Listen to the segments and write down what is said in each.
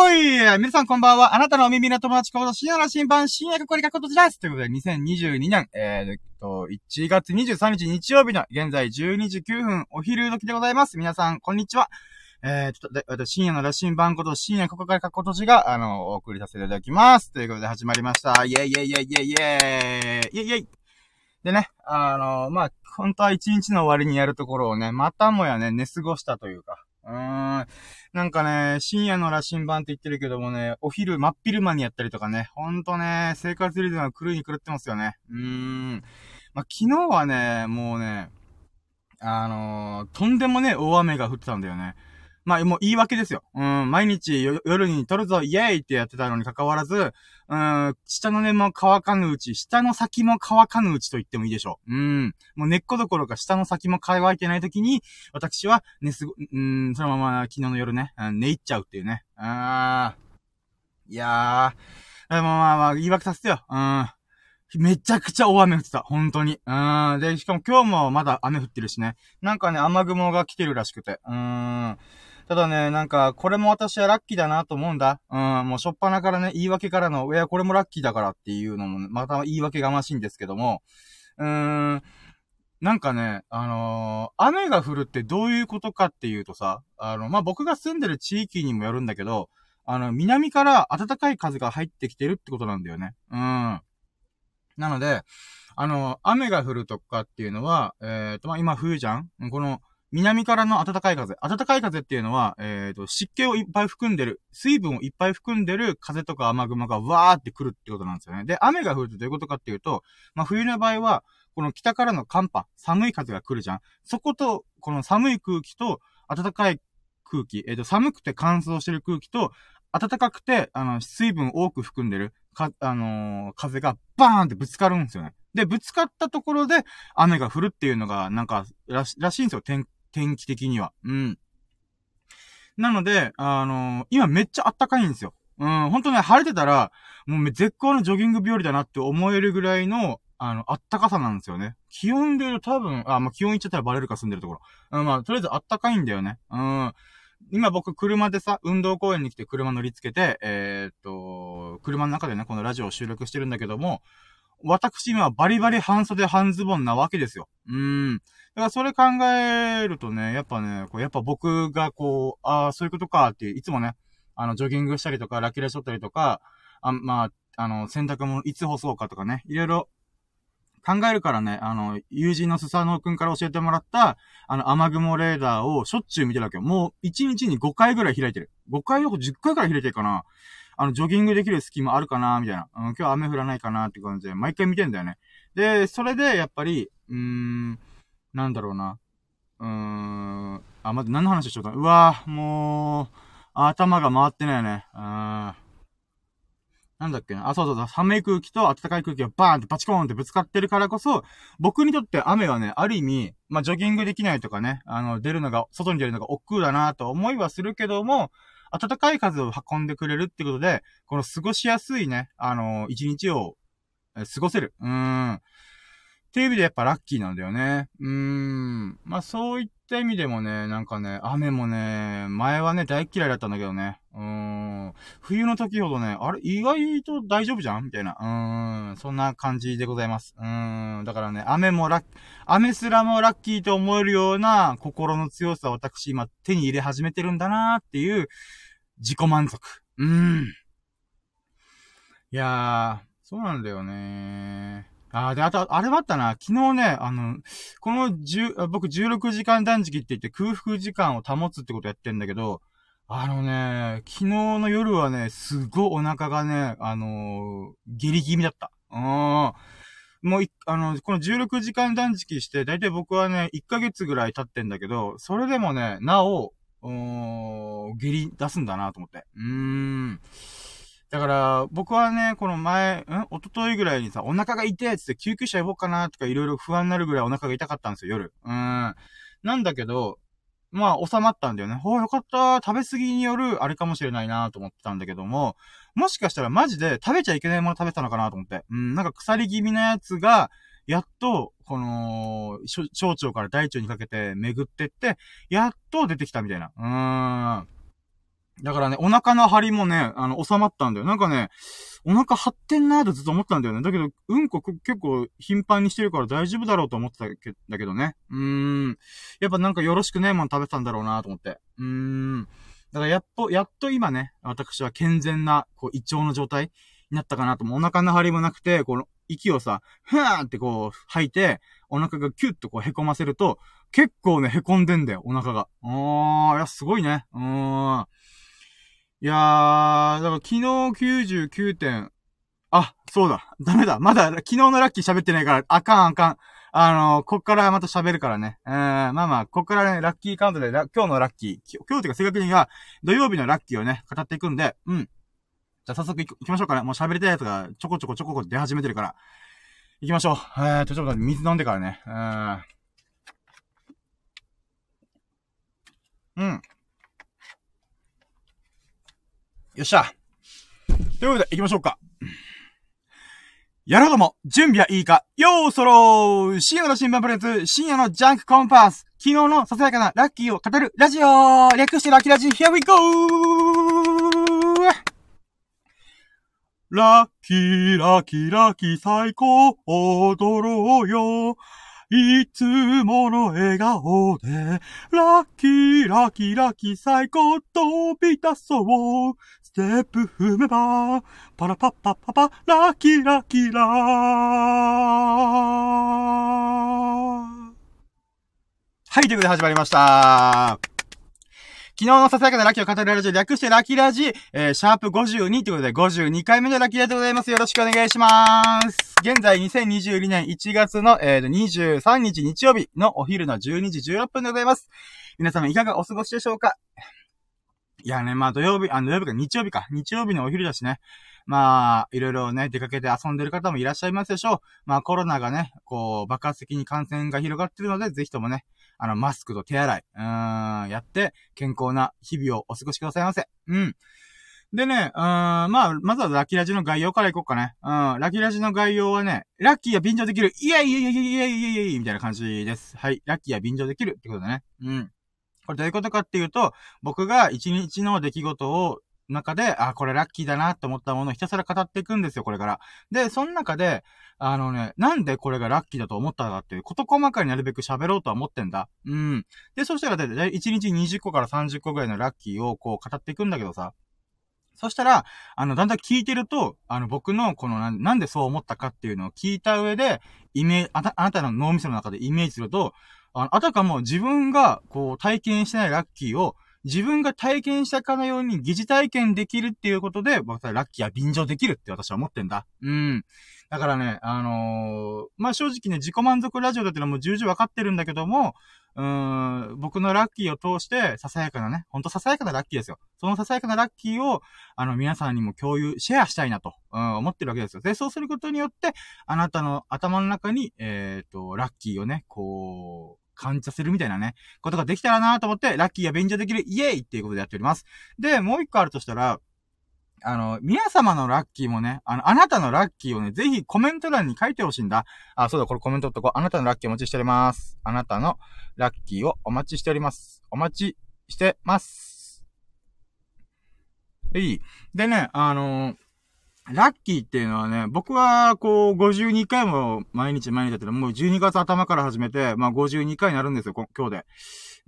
ほい皆さんこんばんは。あなたのお耳の友達こ動、深夜の新版、深夜こりかことじです。ということで、2022年、えー、っと、1月23日日曜日の、現在12時9分、お昼時でございます。皆さん、こんにちは。えー、ちょっと、でっ、深夜の羅針盤こと、深夜ここからか今ことじが、あの、お送りさせていただきます。ということで、始まりました。イェイイェイイェイイェイイェイイェイイェイでね、あの、まあ、本当は1日の終わりにやるところをね、またもやね、寝過ごしたというか、うん。なんかね、深夜の羅針盤って言ってるけどもね、お昼真っ昼間にやったりとかね、ほんとね、生活リズムが狂いに狂ってますよね。うーん。まあ、昨日はね、もうね、あのー、とんでもね、大雨が降ってたんだよね。まあ、もう言い訳ですよ。うん、毎日夜に撮るぞ、イエーイってやってたのに関わらず、うん、下の根も乾かぬうち、下の先も乾かぬうちと言ってもいいでしょう。うん。もう根っこどころか下の先も乾いてない時に、私は寝すご、うん、そのまま昨日の夜ね、うん、寝入っちゃうっていうね。あー。いやー。まあまあまあ、言い訳させてよ。うん。めちゃくちゃ大雨降ってた。本当に。うん。で、しかも今日もまだ雨降ってるしね。なんかね、雨雲が来てるらしくて。うーん。ただね、なんか、これも私はラッキーだなと思うんだ。うん、もうしょっぱなからね、言い訳からの、いや、これもラッキーだからっていうのも、また言い訳がましいんですけども、うーん、なんかね、あのー、雨が降るってどういうことかっていうとさ、あの、まあ、僕が住んでる地域にもよるんだけど、あの、南から暖かい風が入ってきてるってことなんだよね。うん。なので、あの、雨が降るとかっていうのは、えっ、ー、と、まあ、今冬じゃん？この、南からの暖かい風。暖かい風っていうのは、えっ、ー、と、湿気をいっぱい含んでる、水分をいっぱい含んでる風とか雨雲がわーって来るってことなんですよね。で、雨が降るってどういうことかっていうと、まあ、冬の場合は、この北からの寒波、寒い風が来るじゃん。そこと、この寒い空気と、暖かい空気、えっ、ー、と、寒くて乾燥してる空気と、暖かくて、あの、水分多く含んでる、か、あのー、風がバーンってぶつかるんですよね。で、ぶつかったところで雨が降るっていうのが、なんか、らし、らしいんですよ。天天気的には。うん。なので、あのー、今めっちゃ暖かいんですよ。うん、ほんとね、晴れてたら、もう絶好のジョギング日和だなって思えるぐらいの、あの、暖かさなんですよね。気温で言うと多分、あ、まあ、気温言っちゃったらバレるか住んでるところ。うん、まあ、とりあえず暖かいんだよね。うん。今僕車でさ、運動公園に来て車乗り付けて、えー、っと、車の中でね、このラジオを収録してるんだけども、私今バリバリ半袖半ズボンなわけですよ。うん。だからそれ考えるとね、やっぱね、こうやっぱ僕がこう、ああ、そういうことかっていつもね、あの、ジョギングしたりとか、ラッキレしとったりとか、あ、まあ、あの、洗濯物いつ干そうかとかね、いろいろ考えるからね、あの、友人のスサノオくんから教えてもらった、あの、雨雲レーダーをしょっちゅう見てるわけよ。もう、1日に5回ぐらい開いてる。5回よく10回ぐらい開いてるかな。あの、ジョギングできる隙間あるかなみたいな。うん、今日雨降らないかなって感じで、毎回見てんだよね。で、それで、やっぱり、うーん、なんだろうな。うーん。あ、まず何の話しようか。うわぁ、もう、頭が回ってないよね。うん。なんだっけな。あ、そうそうそう。寒い空気と暖かい空気がバーンってバチコーンってぶつかってるからこそ、僕にとって雨はね、ある意味、まあ、ジョギングできないとかね、あの、出るのが、外に出るのが億劫だなと思いはするけども、暖かい風を運んでくれるってことで、この過ごしやすいね、あの、一日を、過ごせる。うーん。っていう意味でやっぱラッキーなんだよね。うーん。まあそういった意味でもね、なんかね、雨もね、前はね、大嫌いだったんだけどね。うーん。冬の時ほどね、あれ、意外と大丈夫じゃん？みたいな。うーん。そんな感じでございます。うーん。だからね、雨もラッ、雨すらもラッキーと思えるような心の強さを私今手に入れ始めてるんだなーっていう自己満足。うーん。いやー、そうなんだよねー。ああ、で、あと、あれはあったな。昨日ね、あの、この10、僕16時間断食って言って空腹時間を保つってことやってんだけど、あのね、昨日の夜はね、すごいお腹がね、あのー、下痢気味だった。うん。もうい、あの、この16時間断食して、だいたい僕はね、1ヶ月ぐらい経ってんだけど、それでもね、なお、うー、下痢出すんだなと思って。うーん。だから、僕はね、この前、ん？一昨日ぐらいにさ、お腹が痛いっつって救急車呼ぼうかなとかいろいろ不安になるぐらいお腹が痛かったんですよ、夜。うん。なんだけど、まあ、収まったんだよね。ほう、よかった。食べ過ぎによる、あれかもしれないなと思ってたんだけども、もしかしたらマジで食べちゃいけないもの食べたのかなと思って。うん、なんか腐り気味なやつが、やっと、この、小腸から大腸にかけて巡ってって、やっと出てきたみたいな。うーん。だからね、お腹の張りもね、あの、収まったんだよ。なんかね、お腹張ってんなーとずっと思ったんだよね。だけど、うんこ結構頻繁にしてるから大丈夫だろうと思ってたけだけどね。うーん。やっぱなんかよろしくねもん食べたんだろうなと思って。うーん。だからやっと、やっと今ね、私は健全な、こう、胃腸の状態になったかなと。お腹の張りもなくて、この、息をさ、ふーんってこう、吐いて、お腹がキュッとこう凹ませると、結構ね、凹んでんだよ、お腹が。あー、いや、すごいね。うーん。いやー、だから昨日99点、あ、そうだ。ダメだ。まだ昨日のラッキー喋ってないから、あかんあかん。あのー、こっからまた喋るからね。うん、まあまあ、こっからね、ラッキーカウントで、今日のラッキー、今日っていうか正確には、土曜日のラッキーをね、語っていくんで、うん。じゃあ早速行きましょうかね。もう喋りたいやつがちょこちょこちょこちょこ出始めてるから。行きましょう。えーと、ちょっと、水飲んでからね。うん。うん。よっしゃ。ということで、行きましょうか。やろうども、準備はいいかようそろー深夜の新聞プレゼンツ、深夜のジャンクコンパス昨日のささやかなラッキーを語るラジオ略してラッキーラジ Here we go! ラッキーラッキーラッキー最高踊ろうよいつもの笑顔で、ラッキー、ラッキー、ラッキー、最高、飛び出そう。テップ踏めば、パラパッパッパパ、ラキ、ラキ、ラ。はい、ということで始まりました。昨日のささやかなラッキーを語るラジオ略してラキラジ、えー、シャープ52ということで52回目のラッキーラでございます。よろしくお願いします。現在2022年1月の、えー、23日日曜日のお昼の12時16分でございます。皆様いかがお過ごしでしょうか？いやね、まあ土曜日、あ、土曜日か、日曜日か。日曜日のお昼だしね。まあ、いろいろね、出かけて遊んでる方もいらっしゃいますでしょう。まあコロナがね、こう、爆発的に感染が広がってるので、ぜひともね、あの、マスクと手洗い、うーん、やって、健康な日々をお過ごしくださいませ。うん。でね、うん、まあ、まずはラッキーラジの概要からいこうかね。うん、ラッキーラジの概要はね、ラッキーや便乗できる、イエイイエイイエイイエイイエイイエイみたいな感じです。はい。ラッキーや便乗できるってことだね。うん。これどういうことかっていうと、僕が一日の出来事を中で、あ、これラッキーだなって思ったものをひたすら語っていくんですよ、これから。で、その中で、あのね、なんでこれがラッキーだと思ったかっていう、こと細かになるべく喋ろうとは思ってんだ。うん。で、そしたら、だい1日20個から30個ぐらいのラッキーをこう語っていくんだけどさ。そしたら、あの、だんだん聞いてると、あの、僕のこのな、なんでそう思ったかっていうのを聞いた上で、イメージ、あなたの脳みその中でイメージすると、あ、あたかも自分が、こう、体験してないラッキーを、自分が体験したかのように疑似体験できるっていうことで、僕はラッキーは便乗できるって私は思ってんだ。うん。だからね、あのー、まあ、正直ね、自己満足ラジオだってのはもう重々わかってるんだけども、うーん、僕のラッキーを通して、ささやかなね、ほんとささやかなラッキーですよ。そのささやかなラッキーを、あの、皆さんにも共有、シェアしたいなと、うん、思ってるわけですよ。で、そうすることによって、あなたの頭の中に、えっ、ー、と、ラッキーをね、こう、感じさせるみたいなね、ことができたらなと思って、ラッキーや便乗できるイエーイっていうことでやっております。で、もう一個あるとしたら、あの、皆様のラッキーもね、あの、あなたのラッキーをね、ぜひコメント欄に書いてほしいんだ。あ、そうだ、これコメントっとこう。あなたのラッキーお待ちしております。あなたのラッキーをお待ちしております。お待ちしてます。いい。でね、あのー、ラッキーっていうのはね、僕は、こう、52回も毎日毎日だってもう12月頭から始めて、まあ52回になるんですよ、今日で。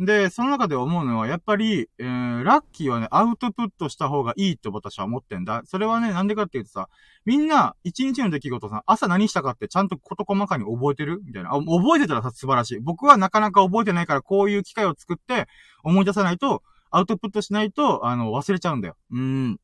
で、その中で思うのは、やっぱり、えー、ラッキーはね、アウトプットした方がいいって私は思ってんだ。それはね、なんでかっていうとさ、みんな、一日の出来事さ、朝何したかってちゃんと事細かに覚えてる？みたいな。覚えてたらさ、素晴らしい。僕はなかなか覚えてないから、こういう機会を作って、思い出さないと、アウトプットしないと、あの、忘れちゃうんだよ。うん。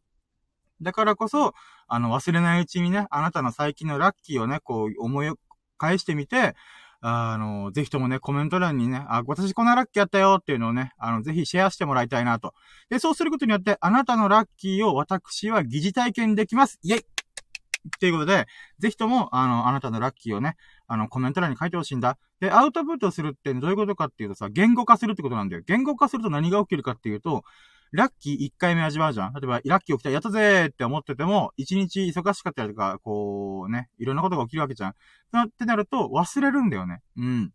だからこそ、あの、忘れないうちにね、あなたの最近のラッキーをね、こう、思い返してみて、あの、ぜひともね、コメント欄にね、あ、私こんなラッキーやったよっていうのをね、あの、ぜひシェアしてもらいたいなと。で、そうすることによって、あなたのラッキーを私は疑似体験できます。イェイっていうことで、ぜひとも、あの、あなたのラッキーをね、あの、コメント欄に書いてほしいんだ。で、アウトプットするってどういうことかっていうとさ、言語化するってことなんだよ。言語化すると何が起きるかっていうと、ラッキー1回目味わうじゃん例えば、ラッキー起きたやったぜーって思ってても、1日忙しかったりとか、こうね、いろんなことが起きるわけじゃん。ってなると、忘れるんだよね。うん。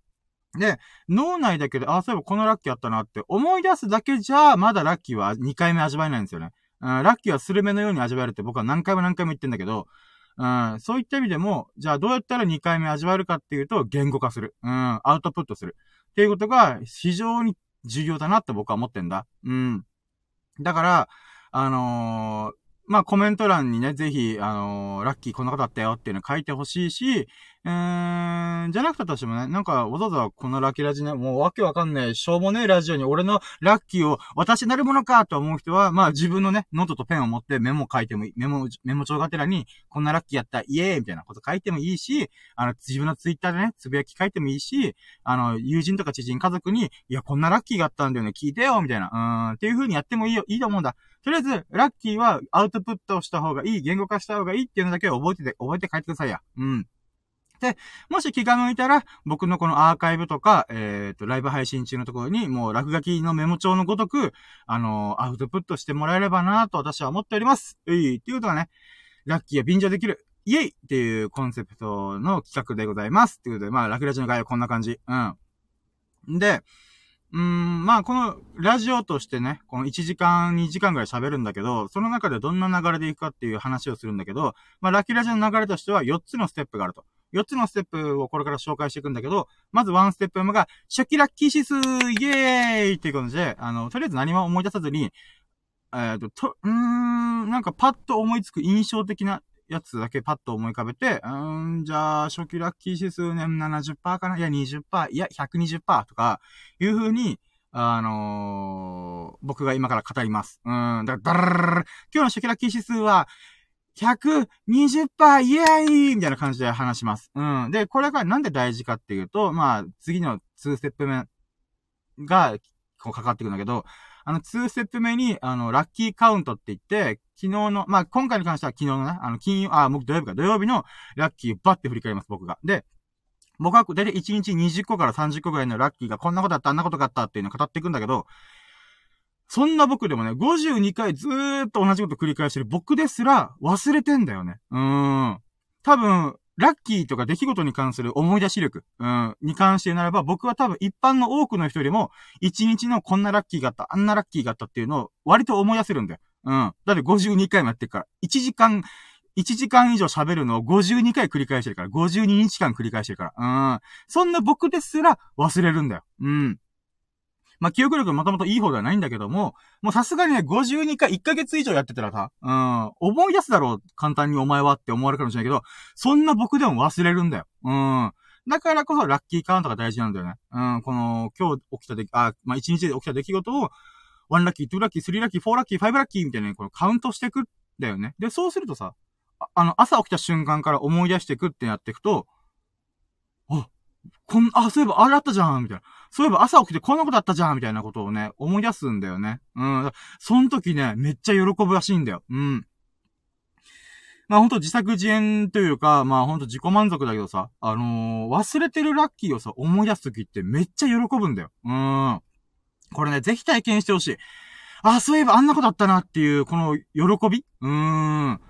で、脳内だけで、あ、そういえばこのラッキーあったなって思い出すだけじゃ、まだラッキーは2回目味わえないんですよね。うん、ラッキーはスルメのように味わえるって僕は何回も何回も言ってんだけど、うん、そういった意味でも、じゃあどうやったら2回目味わえるかっていうと、言語化する。うん、アウトプットする。っていうことが非常に重要だなって僕は思ってんだ。うん。だから、あのー、まあ、コメント欄にね、ぜひ、あのー、ラッキーこんなことあったよっていうの書いてほしいし、えー、じゃなくたとしてもね、なんか、わざわざこのラッキーラジオね、もうわけわかんない、しょうもねえラジオに俺のラッキーを渡してなるものかと思う人は、まあ自分のね、ノートとペンを持ってメモ書いてもいい、メモ、メモ帳がてらに、こんなラッキーやった、イエーイみたいなこと書いてもいいし、あの、自分のツイッターでね、つぶやき書いてもいいし、あの、友人とか知人、家族に、いや、こんなラッキーがあったんだよね、聞いてよみたいな、うーん、っていう風にやってもいいよ、いいと思うんだ。とりあえず、ラッキーはアウトプットをした方がいい、言語化した方がいいっていうのだけ覚えてて、覚えて帰ってくださいや。うん。で、もし気が向いたら、僕のこのアーカイブとか、えっ、ー、と、ライブ配信中のところに、もう落書きのメモ帳のごとく、あのー、アウトプットしてもらえればなと私は思っております。えい、っていうことはね、ラッキーは便乗できる。イェイっていうコンセプトの企画でございます。っていうことで、まあ、ラクラジの概要こんな感じ。うん。で、うーん、まあ、このラジオとしてね、この1時間、2時間ぐらい喋るんだけど、その中でどんな流れでいくかっていう話をするんだけど、まあ、ラッキーラジオの流れとしては4つのステップがあると。4つのステップをこれから紹介していくんだけど、まず1ステップ目が、初期ラッキー指数イエーイっていうことで、あの、とりあえず何も思い出さずに、えっ、ー、と、と、うーん、なんかパッと思いつく印象的なやつだけパッと思い浮かべて、うーん、じゃあ、初期ラッキー指数ね、70%かな？いや、20%、いや、120%とか、いう風に、あのー、僕が今から語ります。うん、だから、今日の初期ラッキー指数は、120%イエーイみたいな感じで話します。うん。で、これがなんで大事かっていうと、まあ、次の2ステップ目が、こうかかってくるんだけど、あの、2ステップ目に、あの、ラッキーカウントって言って、昨日の、まあ、今回に関しては昨日のね、あの、金曜、あ、僕土曜日か、土曜日のラッキーをバッて振り返ります、僕が。で、僕は、だいたい1日20個から30個ぐらいのラッキーがこんなことあった、あんなことがあったっていうのを語っていくんだけど、そんな僕でもね、52回ずーっと同じこと繰り返してる僕ですら忘れてんだよね。うーん。多分、ラッキーとか出来事に関する思い出し力、うん、に関してならば、僕は多分一般の多くの人よりも、1日のこんなラッキーがあった、あんなラッキーがあったっていうのを割と思い出せるんだよ。うん。だって52回もやってるから。1時間、1時間以上喋るのを52回繰り返してるから。52日間繰り返してるから。うん。そんな僕ですら忘れるんだよ。うん。まあ、記憶力もともといい方ではないんだけども、もうさすがにね、52回、1ヶ月以上やってたらさ、うん、思い出すだろう、簡単にお前はって思われるかもしれないけど、そんな僕でも忘れるんだよ。うん。だからこそラッキーカウントが大事なんだよね。うん、この、今日起きたで、あ、まあ、1日で起きた出来事を、1ラッキー、2ラッキー、3ラッキー、4ラッキー、5ラッキーみたいなこのカウントしていくんだよね。で、そうするとさ、ああの、朝起きた瞬間から思い出していくってやっていくと、あ、こん、あ、そういえばあれあったじゃんみたいな。そういえば朝起きてこんなことあったじゃんみたいなことをね、思い出すんだよね。うん。その時ね、めっちゃ喜ぶらしいんだよ。うん。まあほんと自作自演というか、まあほんと自己満足だけどさ、あのー、忘れてるラッキーをさ、思い出す時ってめっちゃ喜ぶんだよ。うん。これね、ぜひ体験してほしい。あ、そういえばあんなことあったなっていう、この喜び？うーん。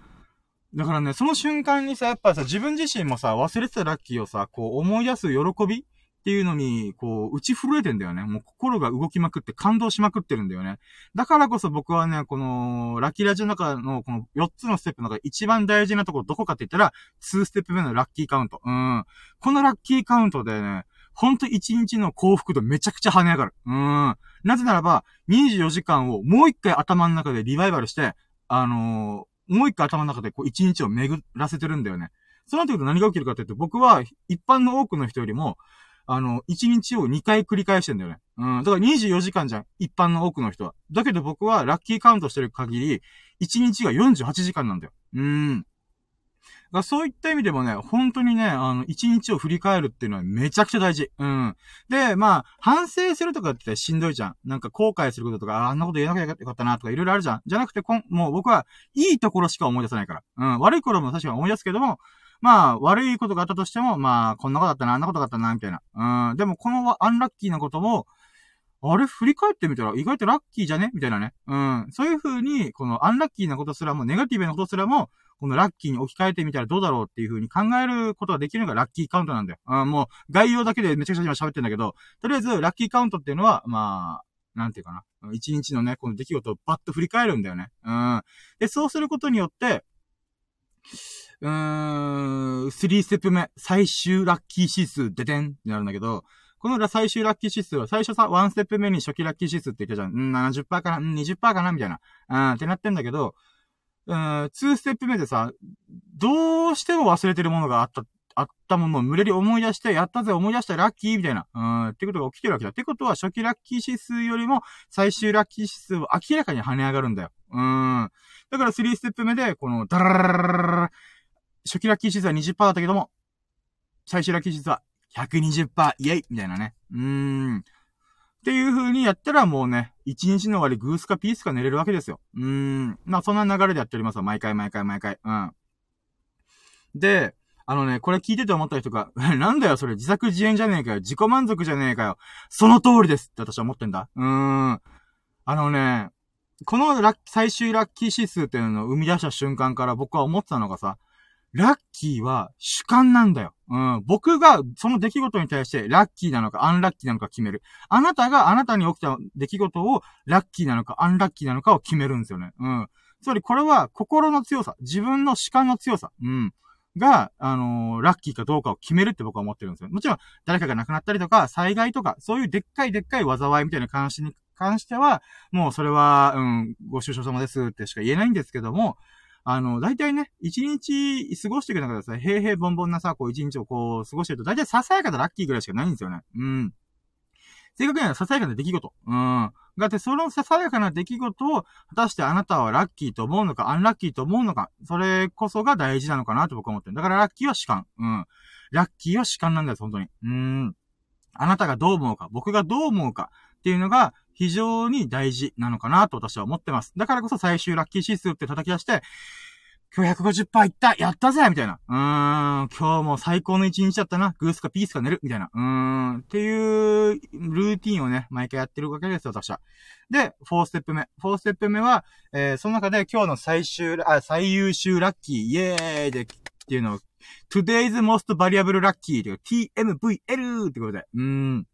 だからね、その瞬間にさ、やっぱさ、自分自身もさ、忘れてたラッキーをさ、こう思い出す喜びっていうのに、こう、打ち震えてんだよね。もう心が動きまくって感動しまくってるんだよね。だからこそ僕はね、この、ラッキーラジオの中のこの4つのステップの中で一番大事なところどこかって言ったら、2ステップ目のラッキーカウント。うん。このラッキーカウントでね、ほんと1日の幸福度めちゃくちゃ跳ね上がる。うん。なぜならば、24時間をもう一回頭の中でリバイバルして、あのー、もう一回頭の中でこう1日を巡らせてるんだよね。そうなってくると何が起きるかっていうと、僕は一般の多くの人よりも、あの、1日を2回繰り返してんだよね。うん。だから24時間じゃん。一般の多くの人は。だけど僕はラッキーカウントしてる限り、1日が48時間なんだよ。うん。だそういった意味でもね、本当にね、あの、1日を振り返るっていうのはめちゃくちゃ大事。うん。で、まあ、反省するとかってしんどいじゃん。なんか後悔することとか、あんなこと言えなきゃよかったなとかいろいろあるじゃん。じゃなくて、こん、もう僕はいいところしか思い出さないから。うん。悪い頃も確かに思い出すけども、まあ、悪いことがあったとしても、まあ、こんなことだったな、あんなことがあったな、みたいな。うん。でも、このアンラッキーなことも、あれ振り返ってみたら意外とラッキーじゃね？みたいなね。うん。そういう風に、このアンラッキーなことすらも、ネガティブなことすらも、このラッキーに置き換えてみたらどうだろうっていう風に考えることができるのがラッキーカウントなんだよ。うん、もう、概要だけでめちゃくちゃ今喋ってんだけど、とりあえず、ラッキーカウントっていうのは、まあ、なんていうかな。一日のね、この出来事をバッと振り返るんだよね。うん。で、そうすることによって、うーん、3ステップ目、最終ラッキー指数、ででんってなるんだけど、この最終ラッキー指数は、最初さ、ワンステップ目に初期ラッキー指数って言ったじゃん。70%かな、20%かなみたいな。うん、ってなってんだけど、うん、2ステップ目でさ、どうしても忘れてるものがあった、あったものを無理やり思い出して、やったぜ、思い出したラッキーみたいな。うん、ってことが起きてるわけだ。ってことは、初期ラッキー指数よりも、最終ラッキー指数は明らかに跳ね上がるんだよ。うん。だから3ステップ目で、この、ダララララララ初期ラッキー指数は20%だったけども、最終ラッキー指数は120%イェイみたいなね。うーん。っていう風にやったらもうね、1日の終わりグースかピースか寝れるわけですよ。うーん。まあそんな流れでやっておりますわ。毎回毎回毎回。うん。で、あのね、これ聞いてて思った人が、なんだよそれ自作自演じゃねえかよ。自己満足じゃねえかよ。その通りですって私は思ってんだ。うーん。あのね、このラッ最終ラッキー指数っていうのを生み出した瞬間から僕は思ってたのがさ、ラッキーは主観なんだよ。うん。僕がその出来事に対してラッキーなのかアンラッキーなのか決める。あなたがあなたに起きた出来事をラッキーなのかアンラッキーなのかを決めるんですよね。うん。つまりこれは心の強さ、自分の主観の強さ。うん。が、あのー、ラッキーかどうかを決めるって僕は思ってるんですよ。もちろん、誰かが亡くなったりとか、災害とか、そういうでっかいでっかい災いみたいな関心に関しては、もうそれは、うん、ご愁傷様ですってしか言えないんですけども、あの、大体ね、一日過ごしていく中でさ、平々凡凡なさ、こう一日をこう過ごしてると、大体ささやかなラッキーぐらいしかないんですよね。うん。正確にはささやかな出来事。うん。だって、そのささやかな出来事を、果たしてあなたはラッキーと思うのか、アンラッキーと思うのか、それこそが大事なのかなと僕は思ってる。だからラッキーは主観。うん。ラッキーは主観なんです、本当に。うん。あなたがどう思うか、僕がどう思うかっていうのが非常に大事なのかなと私は思ってます。だからこそ最終ラッキー指数って叩き出して、今日150%いったやったぜみたいな。うーん、今日も最高の一日だったな。グースかピースか寝るみたいな。うーん、っていうルーティンをね、毎回やってるわけですよ、私は。で、4ステップ目。4ステップ目は、えー、その中で今日の最終、あ、最優秀ラッキー、イエーイで、っていうのを、today's most valuable lucky っていう TMVL ってことで。うーん。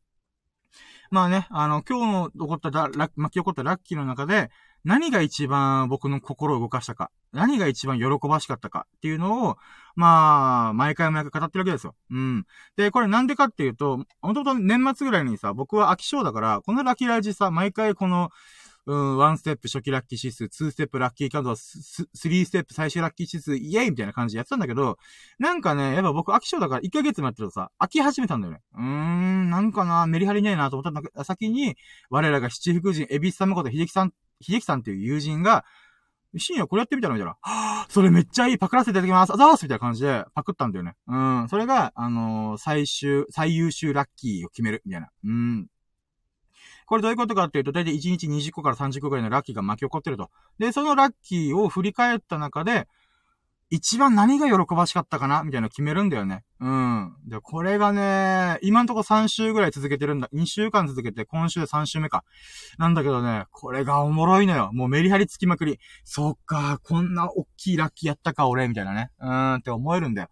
まあね、あの、今日の起こった巻き起こったラッキーの中で、何が一番僕の心を動かしたか、何が一番喜ばしかったかっていうのを、まあ、毎回毎回語ってるわけですよ。うん。で、これなんでかっていうと、本当年末ぐらいにさ、僕は飽き性だから、このラッキーラジさ、毎回この、うん、ワンステップ初期ラッキー指数、ツーステップラッキーカウント、ススリーステップ最終ラッキー指数、イエイみたいな感じでやってたんだけど、なんかね、やっぱ僕飽き性だから1ヶ月もやってるとさ、飽き始めたんだよね。うーん、なんかな、メリハリねえなと思ったんだけど、先に、我らが七福神、エビスさんのこと、秀樹さん、秀樹さんっていう友人が、深夜これやってみたら？みたいな。はぁ、それめっちゃいい、パクらせていただきます。あざーすみたいな感じでパクったんだよね。うん。それが、あのー、最終、最優秀ラッキーを決める、みたいな。うん。これどういうことかっていうと、だいたい1日20個から30個ぐらいのラッキーが巻き起こってると。で、そのラッキーを振り返った中で、一番何が喜ばしかったかなみたいなの決めるんだよね。うん。で、これがね、今んとこ3週ぐらい続けてるんだ。2週間続けて、今週で3週目か。なんだけどね、これがおもろいのよ。もうメリハリつきまくり。そっか、こんな大きいラッキーやったか、俺、みたいなね。うーんって思えるんだよ。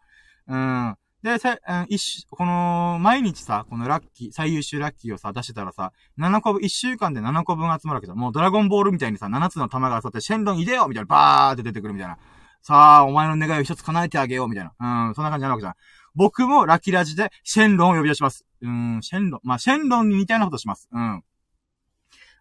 うん。で、さ、一この、毎日さ、このラッキー、最優秀ラッキーをさ、出してたらさ、7個分、1週間で7個分集まるわけだ。もうドラゴンボールみたいにさ、7つの玉が集まって、シェンロンいでよみたいな、バーって出てくるみたいな。さあ、お前の願いを一つ叶えてあげようみたいな。うん、そんな感じになるわけじゃん。僕もラッキーラジで、シェンロンを呼び出します。うん、シェンロン。まあ、シェンロンに似たようなことします。うん。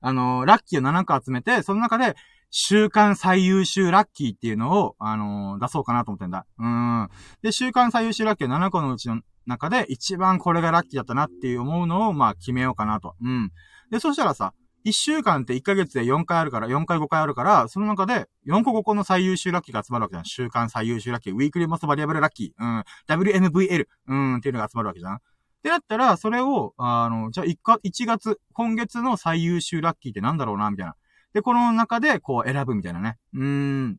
あのー、ラッキーを7個集めて、その中で、週間最優秀ラッキーっていうのを、あのー、出そうかなと思ってんだ。うん。で、週間最優秀ラッキーは7個のうちの中で、一番これがラッキーだったなっていう思うのを、まあ、決めようかなと。うん。で、そしたらさ、1週間って1ヶ月で4回あるから、4回5回あるから、その中で4個5個の最優秀ラッキーが集まるわけじゃん。週間最優秀ラッキー、ウィークリーモスバリアブルラッキー、うん、WMVL、うん、っていうのが集まるわけじゃん。ってなったら、それを、あの、じゃあ1か、1月、今月の最優秀ラッキーってなんだろうな、みたいな。で、この中で、こう、選ぶみたいなね。うーん。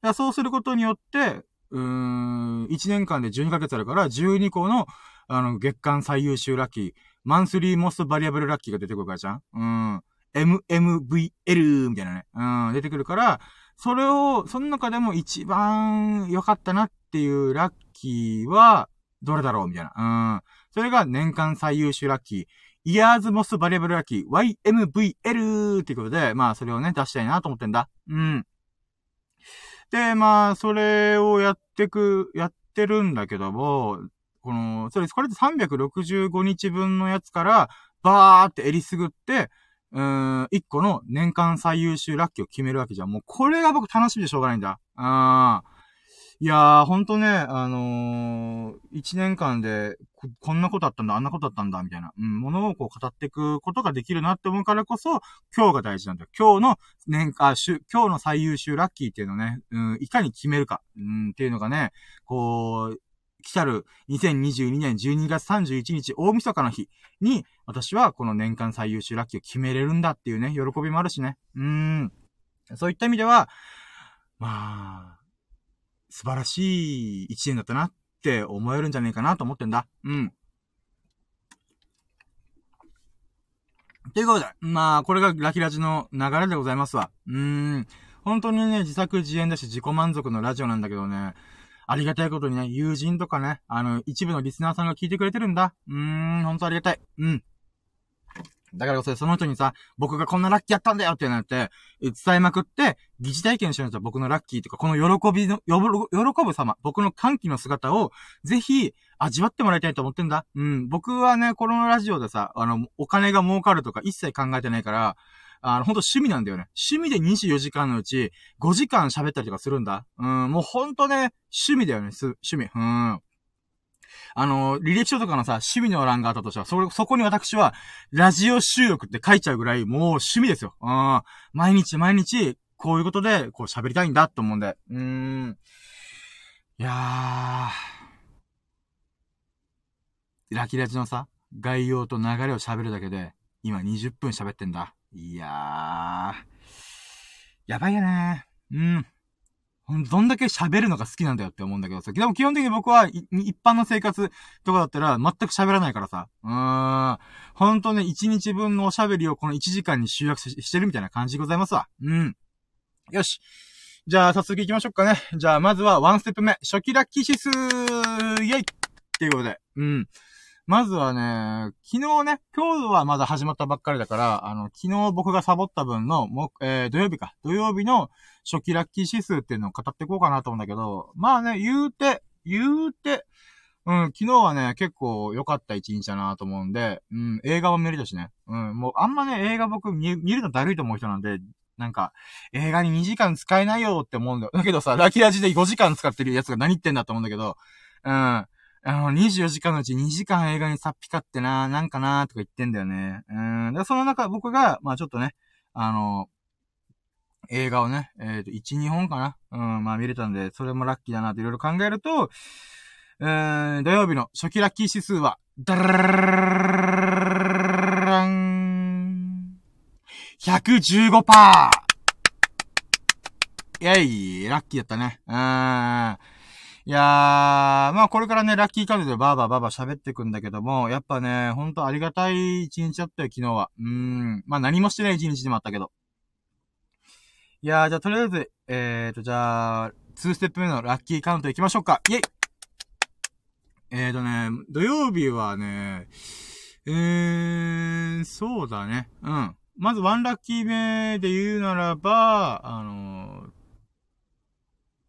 だそうすることによって、うーん、1年間で12ヶ月あるから、12個の、あの、月間最優秀ラッキー。マンスリーモストバリアブルラッキーが出てくるからじゃんうん。MMVL みたいなね。うん、出てくるから、それを、その中でも一番良かったなっていうラッキーは、どれだろうみたいな。うん。それが年間最優秀ラッキー。イヤーズモスバリアブルラッキー YMVL っていうことで、まあそれをね、出したいなと思ってんだ。うん。で、まあ、それをやってく、やってるんだけども、この、それ、これで365日分のやつから、バーってえりすぐって、うーん、1個の年間最優秀ラッキーを決めるわけじゃん。もうこれが僕楽しみでしょうがないんだ。あー。いやー、ほんとね、あのー、1年間でこ、こんなことあったんだ、あんなことあったんだ、みたいな、うん、ものをこう語っていくことができるなって思うからこそ、今日が大事なんだよ。今日の年間、週、今日の最優秀ラッキーっていうのね、うん、いかに決めるか、うん、っていうのがね、こう、来たる2022年12月31日大晦日の日に、私はこの年間最優秀ラッキーを決めれるんだっていうね、喜びもあるしね。うん。そういった意味では、まあ、素晴らしい一年だったなって思えるんじゃねえかなと思ってんだ。うん。ということで、まあ、これがラキラジの流れでございますわ。うーん。本当にね、自作自演だし自己満足のラジオなんだけどね、ありがたいことにね、友人とかね、あの、一部のリスナーさんが聞いてくれてるんだ。うーん、ほんとありがたい。うん。だからこそ、その人にさ、僕がこんなラッキーやったんだよってなって、伝えまくって、疑似体験してるんですよ。僕のラッキーとか、この喜びの、喜ぶ様、僕の歓喜の姿を、ぜひ、味わってもらいたいと思ってんだ。うん。僕はね、このラジオでさ、あの、お金が儲かるとか一切考えてないから、あの、ほんと趣味なんだよね。趣味で24時間のうち、5時間喋ったりとかするんだ。うん、もうほんとね、趣味だよね、す、趣味。うん。あの、履歴書とかのさ、趣味の欄があったとしたら、そ、そこに私は、ラジオ収録って書いちゃうぐらい、もう趣味ですよ。うん。毎日毎日、こういうことで、こう喋りたいんだと思うんで。うーん。いやー。ラキラジのさ、概要と流れを喋るだけで、今20分喋ってんだ。いやー。やばいよねー。うん。どんだけ喋るのが好きなんだよって思うんだけどさ。でも基本的に僕は、一般の生活とかだったら全く喋らないからさ。うーん。ほんとね、1日分のおしゃべりをこの1時間に集約してるみたいな感じでございますわ。うん。よし。じゃあ、早速行きましょうかね。じゃあ、まずはワンステップ目。初期ラッキー指数イェイっていうことで。うん。まずはね、昨日ね、今日はまだ始まったばっかりだから、あの、昨日僕がサボった分の、も、えー、土曜日か。土曜日の初期ラッキー指数っていうのを語っていこうかなと思うんだけど、まあね、言うて、言うて、うん、昨日はね、結構良かった一日だなと思うんで、うん、映画も見れたしね。うん、もうあんまね、映画僕見見るのだるいと思う人なんで、なんか、映画に2時間使えないよって思うんだよ。だけどさ、ラッキラジで5時間使ってるやつが何言ってんだと思うんだけど、うん。あの、24時間のうち2時間映画にさっぴかってな、なんかなとか言ってんだよね。うん。で、その中、僕が、まあちょっとね、あの、映画をね、えっ、ー、と、1、2本かなうん、まあ見れたんで、それもラッキーだなっていろいろ考えると、えー、土曜日の初期ラッキー指数は、ダラン !115%! イェイラッキーだったね。うーん。いやー、まあこれからね、ラッキーカードでバーバーバーバー喋っていくんだけども、やっぱね、ほんとありがたい一日だったよ、昨日は。うーん。まあ何もしてない一日でもあったけど。いやー、じゃあとりあえず、えーと、じゃあ、2ステップ目のラッキーカウント行きましょうか。イェイえーとね、土曜日はね、えー、そうだね。うん。まずワンラッキー目で言うならば、あのー、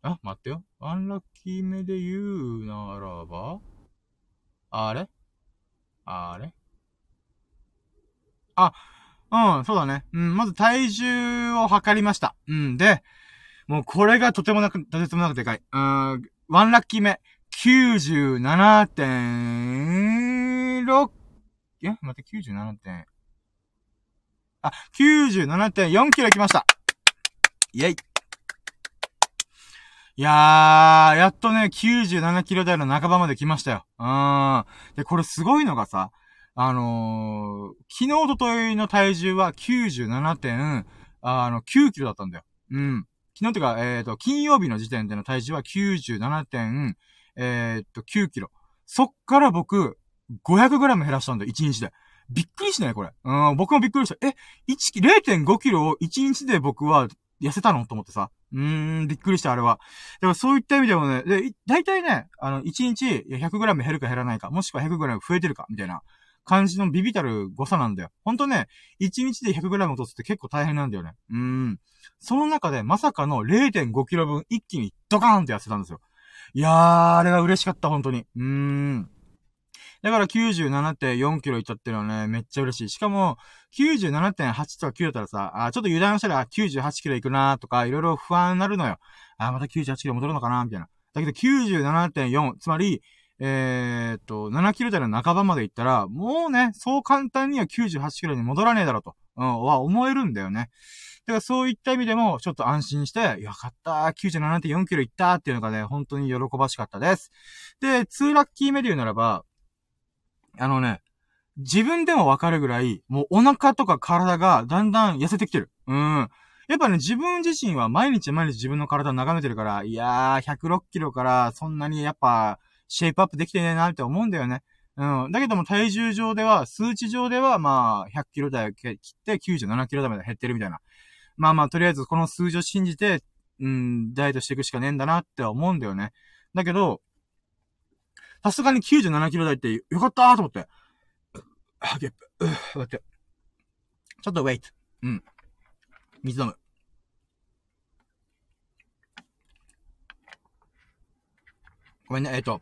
あ、待ってよ。ワンラッキー目で言うならば、あれ？あれ？あ、うん、そうだね。うん、まず体重を測りました。うん、で、もうこれがとてもなく、とてもなくでかい。うん、ワンラッキー目、97.6、え待って、97点。あ、97.4キロ来ました。イェイ。いやー、やっとね、97キロ台の半ばまで来ましたよ。うん。で、これすごいのがさ、あのー、昨日、おとといの体重は97点、あの、9キロだったんだよ。うん。昨日ってか、えっ、ー、と、金曜日の時点での体重は97えっ、ー、と、9キロ。そっから僕、500グラム減らしたんだよ、1日で。びっくりしたね、これ。うん、僕もびっくりした。え、1、0.5キロを1日で僕は痩せたの？と思ってさ。うーん、びっくりした、あれは。だからそういった意味でもね、で、大体ね、あの、1日 100g 減るか減らないか、もしくは 100g 増えてるか、みたいな感じのビビたる誤差なんだよ。ほんとね、1日で 100g 落とすって結構大変なんだよね。うーん。その中でまさかの 0.5kg 分一気にドカーンって痩せたんですよ。いやー、あれは嬉しかった、本当に。うーん。だから97.4キロいったっていうのはね、めっちゃ嬉しい。しかも、97.8とか9だったらさ、あちょっと油断したら98キロいくなとか、いろいろ不安になるのよ。あまた98キロ戻るのかなみたいな。だけど97.4、つまり、えー、っと、7キロ台の半ばまで行ったら、もうね、そう簡単には98キロに戻らねえだろうと、うん、は思えるんだよね。だからそういった意味でも、ちょっと安心して、よかった、97.4キロ行ったっていうのがね、本当に喜ばしかったです。で、2ラッキー目で言うならば、あのね、自分でもわかるぐらい、もうお腹とか体がだんだん痩せてきてる。うん。やっぱね、自分自身は毎日毎日自分の体を眺めてるから、いやー、106キロからそんなにやっぱ、シェイプアップできてねえなって思うんだよね。うん。だけども体重上では、数値上では、まあ、100キロ台を切って97キロ台まで減ってるみたいな。まあまあ、とりあえずこの数字を信じて、うん、ダイエットしていくしかねえんだなって思うんだよね。だけど、さすがに97キロ台ってよかったーと思って。あ、ゲップ。う待って。ちょっとウェイト。うん。水飲む。ごめんね、えっ、ー、と、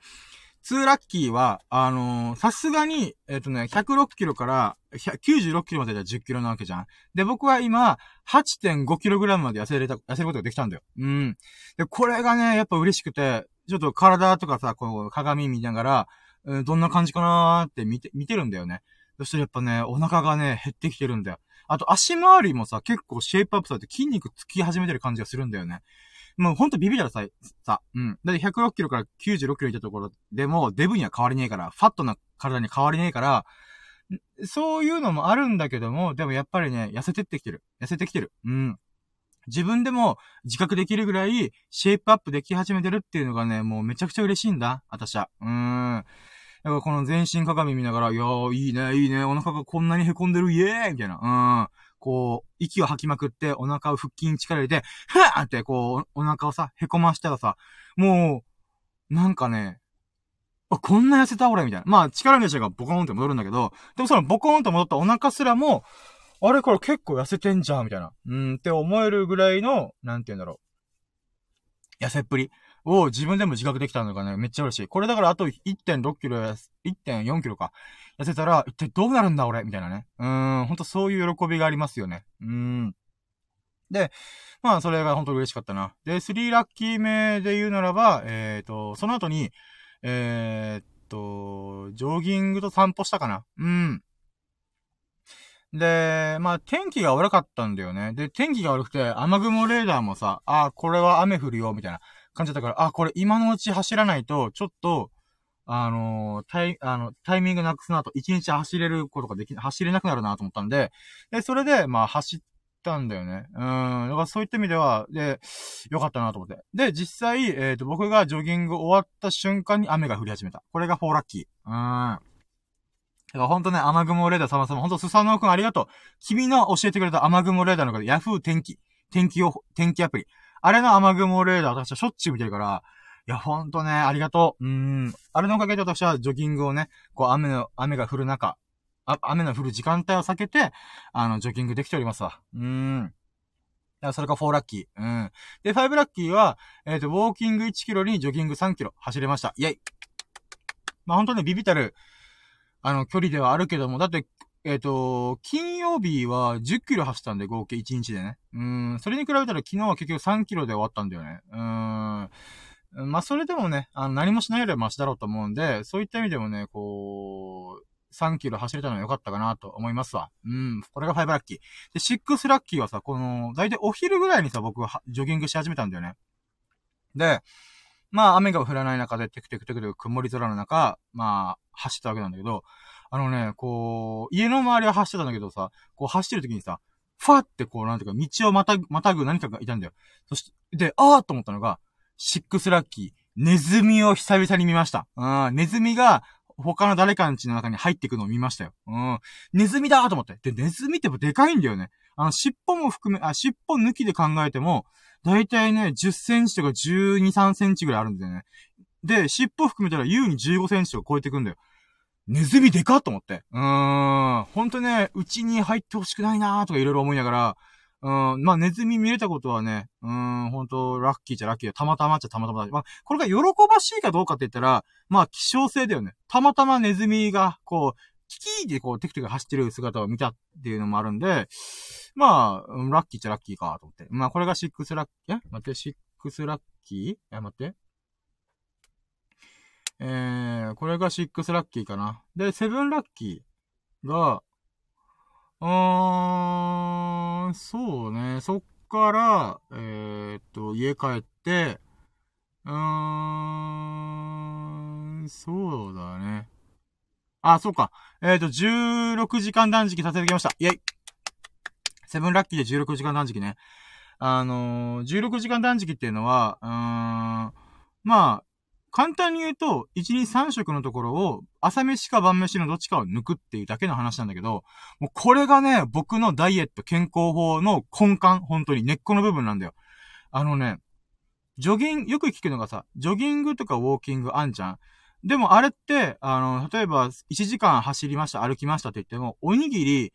2ラッキーは、あのー、さすがに、えっ、ー、とね、106キロから96キロまでで10キロなわけじゃん。で、僕は今、8.5キログラムまで痩せれた、痩せることができたんだよ。うん。で、これがね、やっぱ嬉しくて、ちょっと体とかさ、こう、鏡見ながら、うん、どんな感じかなーって見て、見てるんだよね。そしてやっぱね、お腹がね、減ってきてるんだよ。あと足回りもさ、結構シェイプアップされて筋肉つき始めてる感じがするんだよね。もうほんとビビたらさ、さ、うん。だって106キロから96キロいったところでも、デブには変わりねえから、ファットな体に変わりねえから、そういうのもあるんだけども、でもやっぱりね、痩せてってきてる。痩せてきてる。うん。自分でも自覚できるぐらい、シェイプアップでき始めてるっていうのがね、もうめちゃくちゃ嬉しいんだ。私は。うーん。だからこの全身鏡見ながら、いやー、いいね、いいね、お腹がこんなに凹んでる、イエーイみたいな。うん。こう、息を吐きまくって、お腹を腹筋に力入れて、はぁって、こう、お腹をさ、凹ましたらさ、もう、なんかね、あ、こんな痩せた俺みたいな。まあ、力の力がボコーンって戻るんだけど、でもそのボコーンと戻ったお腹すらも、あれこれ結構痩せてんじゃんみたいな。うんって思えるぐらいの、なんて言うんだろう。痩せっぷりを自分でも自覚できたのがね、めっちゃ嬉しい。これだからあと1.6キロや、1.4キロか。痩せたら、一体どうなるんだ俺みたいなね。うーん、ほんとそういう喜びがありますよね。うーん。で、まあ、それが本当嬉しかったな。で、3ラッキー目で言うならば、えっ、ー、と、その後に、えー、っと、ジョギングと散歩したかな。うん。で、まあ、天気が悪かったんだよね。で、天気が悪くて、雨雲レーダーもさ、あ、これは雨降るよ、みたいな感じだったから、あ、これ今のうち走らないと、ちょっと、あのー、タイ、あの、タイミングなくすなと、一日走れることができ、走れなくなるなと思ったんで、で、それで、まあ、走ったんだよね。うん。だからそういった意味では、で、よかったなと思って。で、実際、えっ、ー、と、僕がジョギング終わった瞬間に雨が降り始めた。これが4ラッキー。うん。だからほんとね、雨雲レーダー様様、ほんとスサノオくんありがとう。君の教えてくれた雨雲レーダーの方で、ヤフー天気、天気を、天気アプリ。あれの雨雲レーダー私はしょっちゅう見てるから、いや、ほんとね、ありがとう。うん。あれのおかげで私はジョギングをね、こう雨の、雨が降る中、あ雨の降る時間帯を避けて、あの、ジョギングできておりますわ。うん。いや、それが4ラッキー。うん。で、5ラッキーは、えっ、ー、と、ウォーキング1キロにジョギング3キロ走れました。イェイ。まあ、ほんとね、ビビたる、あの、距離ではあるけども、だって、えっ、ー、と、金曜日は10キロ走ったんで、合計1日でね。うん。それに比べたら昨日は結局3キロで終わったんだよね。うん。まあ、それでもね、あの、何もしないよりはマシだろうと思うんで、そういった意味でもね、こう、3キロ走れたのは良かったかなと思いますわ。うん。これが5ラッキー。で、6ラッキーはさ、この、だいたいお昼ぐらいにさ、僕はジョギングし始めたんだよね。で、まあ、雨が降らない中で、テクテクテクテク曇り空の中、まあ、走ったわけなんだけど、あのね、こう、家の周りは走ってたんだけどさ、こう走ってる時にさ、ファってこう、なんていうか、道をまたぐ、またぐ何かがいたんだよ。そして、で、あーと思ったのが、シックスラッキー。ネズミを久々に見ました。うん、ネズミが、他の誰かの家の中に入っていくのを見ましたよ。うん。ネズミだと思って。で、ネズミってでかいんだよね。あの、尻尾も含め、あ、尻尾抜きで考えても、だいたいね、10センチとか12、3センチぐらいあるんだよね。で、尻尾含めたら優に15センチとか超えてくんだよ。ネズミでかっと思って。うーん。ほんとね、うちに入ってほしくないなーとかいろいろ思いながら、うん、まあ、ネズミ見れたことはね、うん、ほんと、ラッキーじゃラッキーたまたまっちゃたまたまだ。まあ、これが喜ばしいかどうかって言ったら、まあ、希少性だよね。たまたまネズミが、こう、キキーでこう、テクテク走ってる姿を見たっていうのもあるんで、まあ、ラッキーっちゃラッキーかと思って。まあ、これが six ラッキー、え？待って、 six ラッキー？え、待って。えー、これがシックスラッキーかな。で、 seven ラッキーが、うーん、そうね。そっから、えー、っと、家帰って、うーん、そうだね。あ、そうか。えー、っと、16時間断食させてきました。イェイセブンラッキーで16時間断食ね。あのー、16時間断食っていうのは、うーん、まあ、簡単に言うと、1日3食のところを、朝飯か晩飯のどっちかを抜くっていうだけの話なんだけど、もうこれがね、僕のダイエット健康法の根幹、本当に根っこの部分なんだよ。あのね、ジョギング、よく聞くのがさ、ジョギングとかウォーキングあんじゃん？でもあれって、あの、例えば1時間走りました、歩きましたって言っても、おにぎり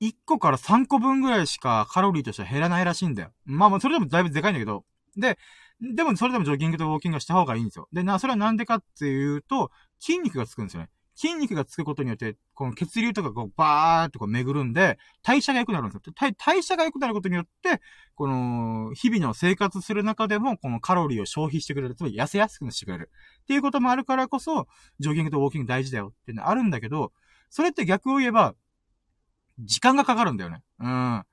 1個から3個分ぐらいしかカロリーとしては減らないらしいんだよ。まあまあ、それでもだいぶでかいんだけど。で、でもそれでもジョギングとウォーキングはした方がいいんですよ。で、な、それはなんでかっていうと、筋肉がつくんですよね。筋肉がつくことによって、この血流とかこう、バーってこう巡るんで、代謝が良くなるんですよ。代代謝が良くなることによって、この、日々の生活する中でも、このカロリーを消費してくれる。つまり痩せやすくしてくれる。っていうこともあるからこそ、ジョギングとウォーキング大事だよっていうのあるんだけど、それって逆を言えば、時間がかかるんだよね。うん。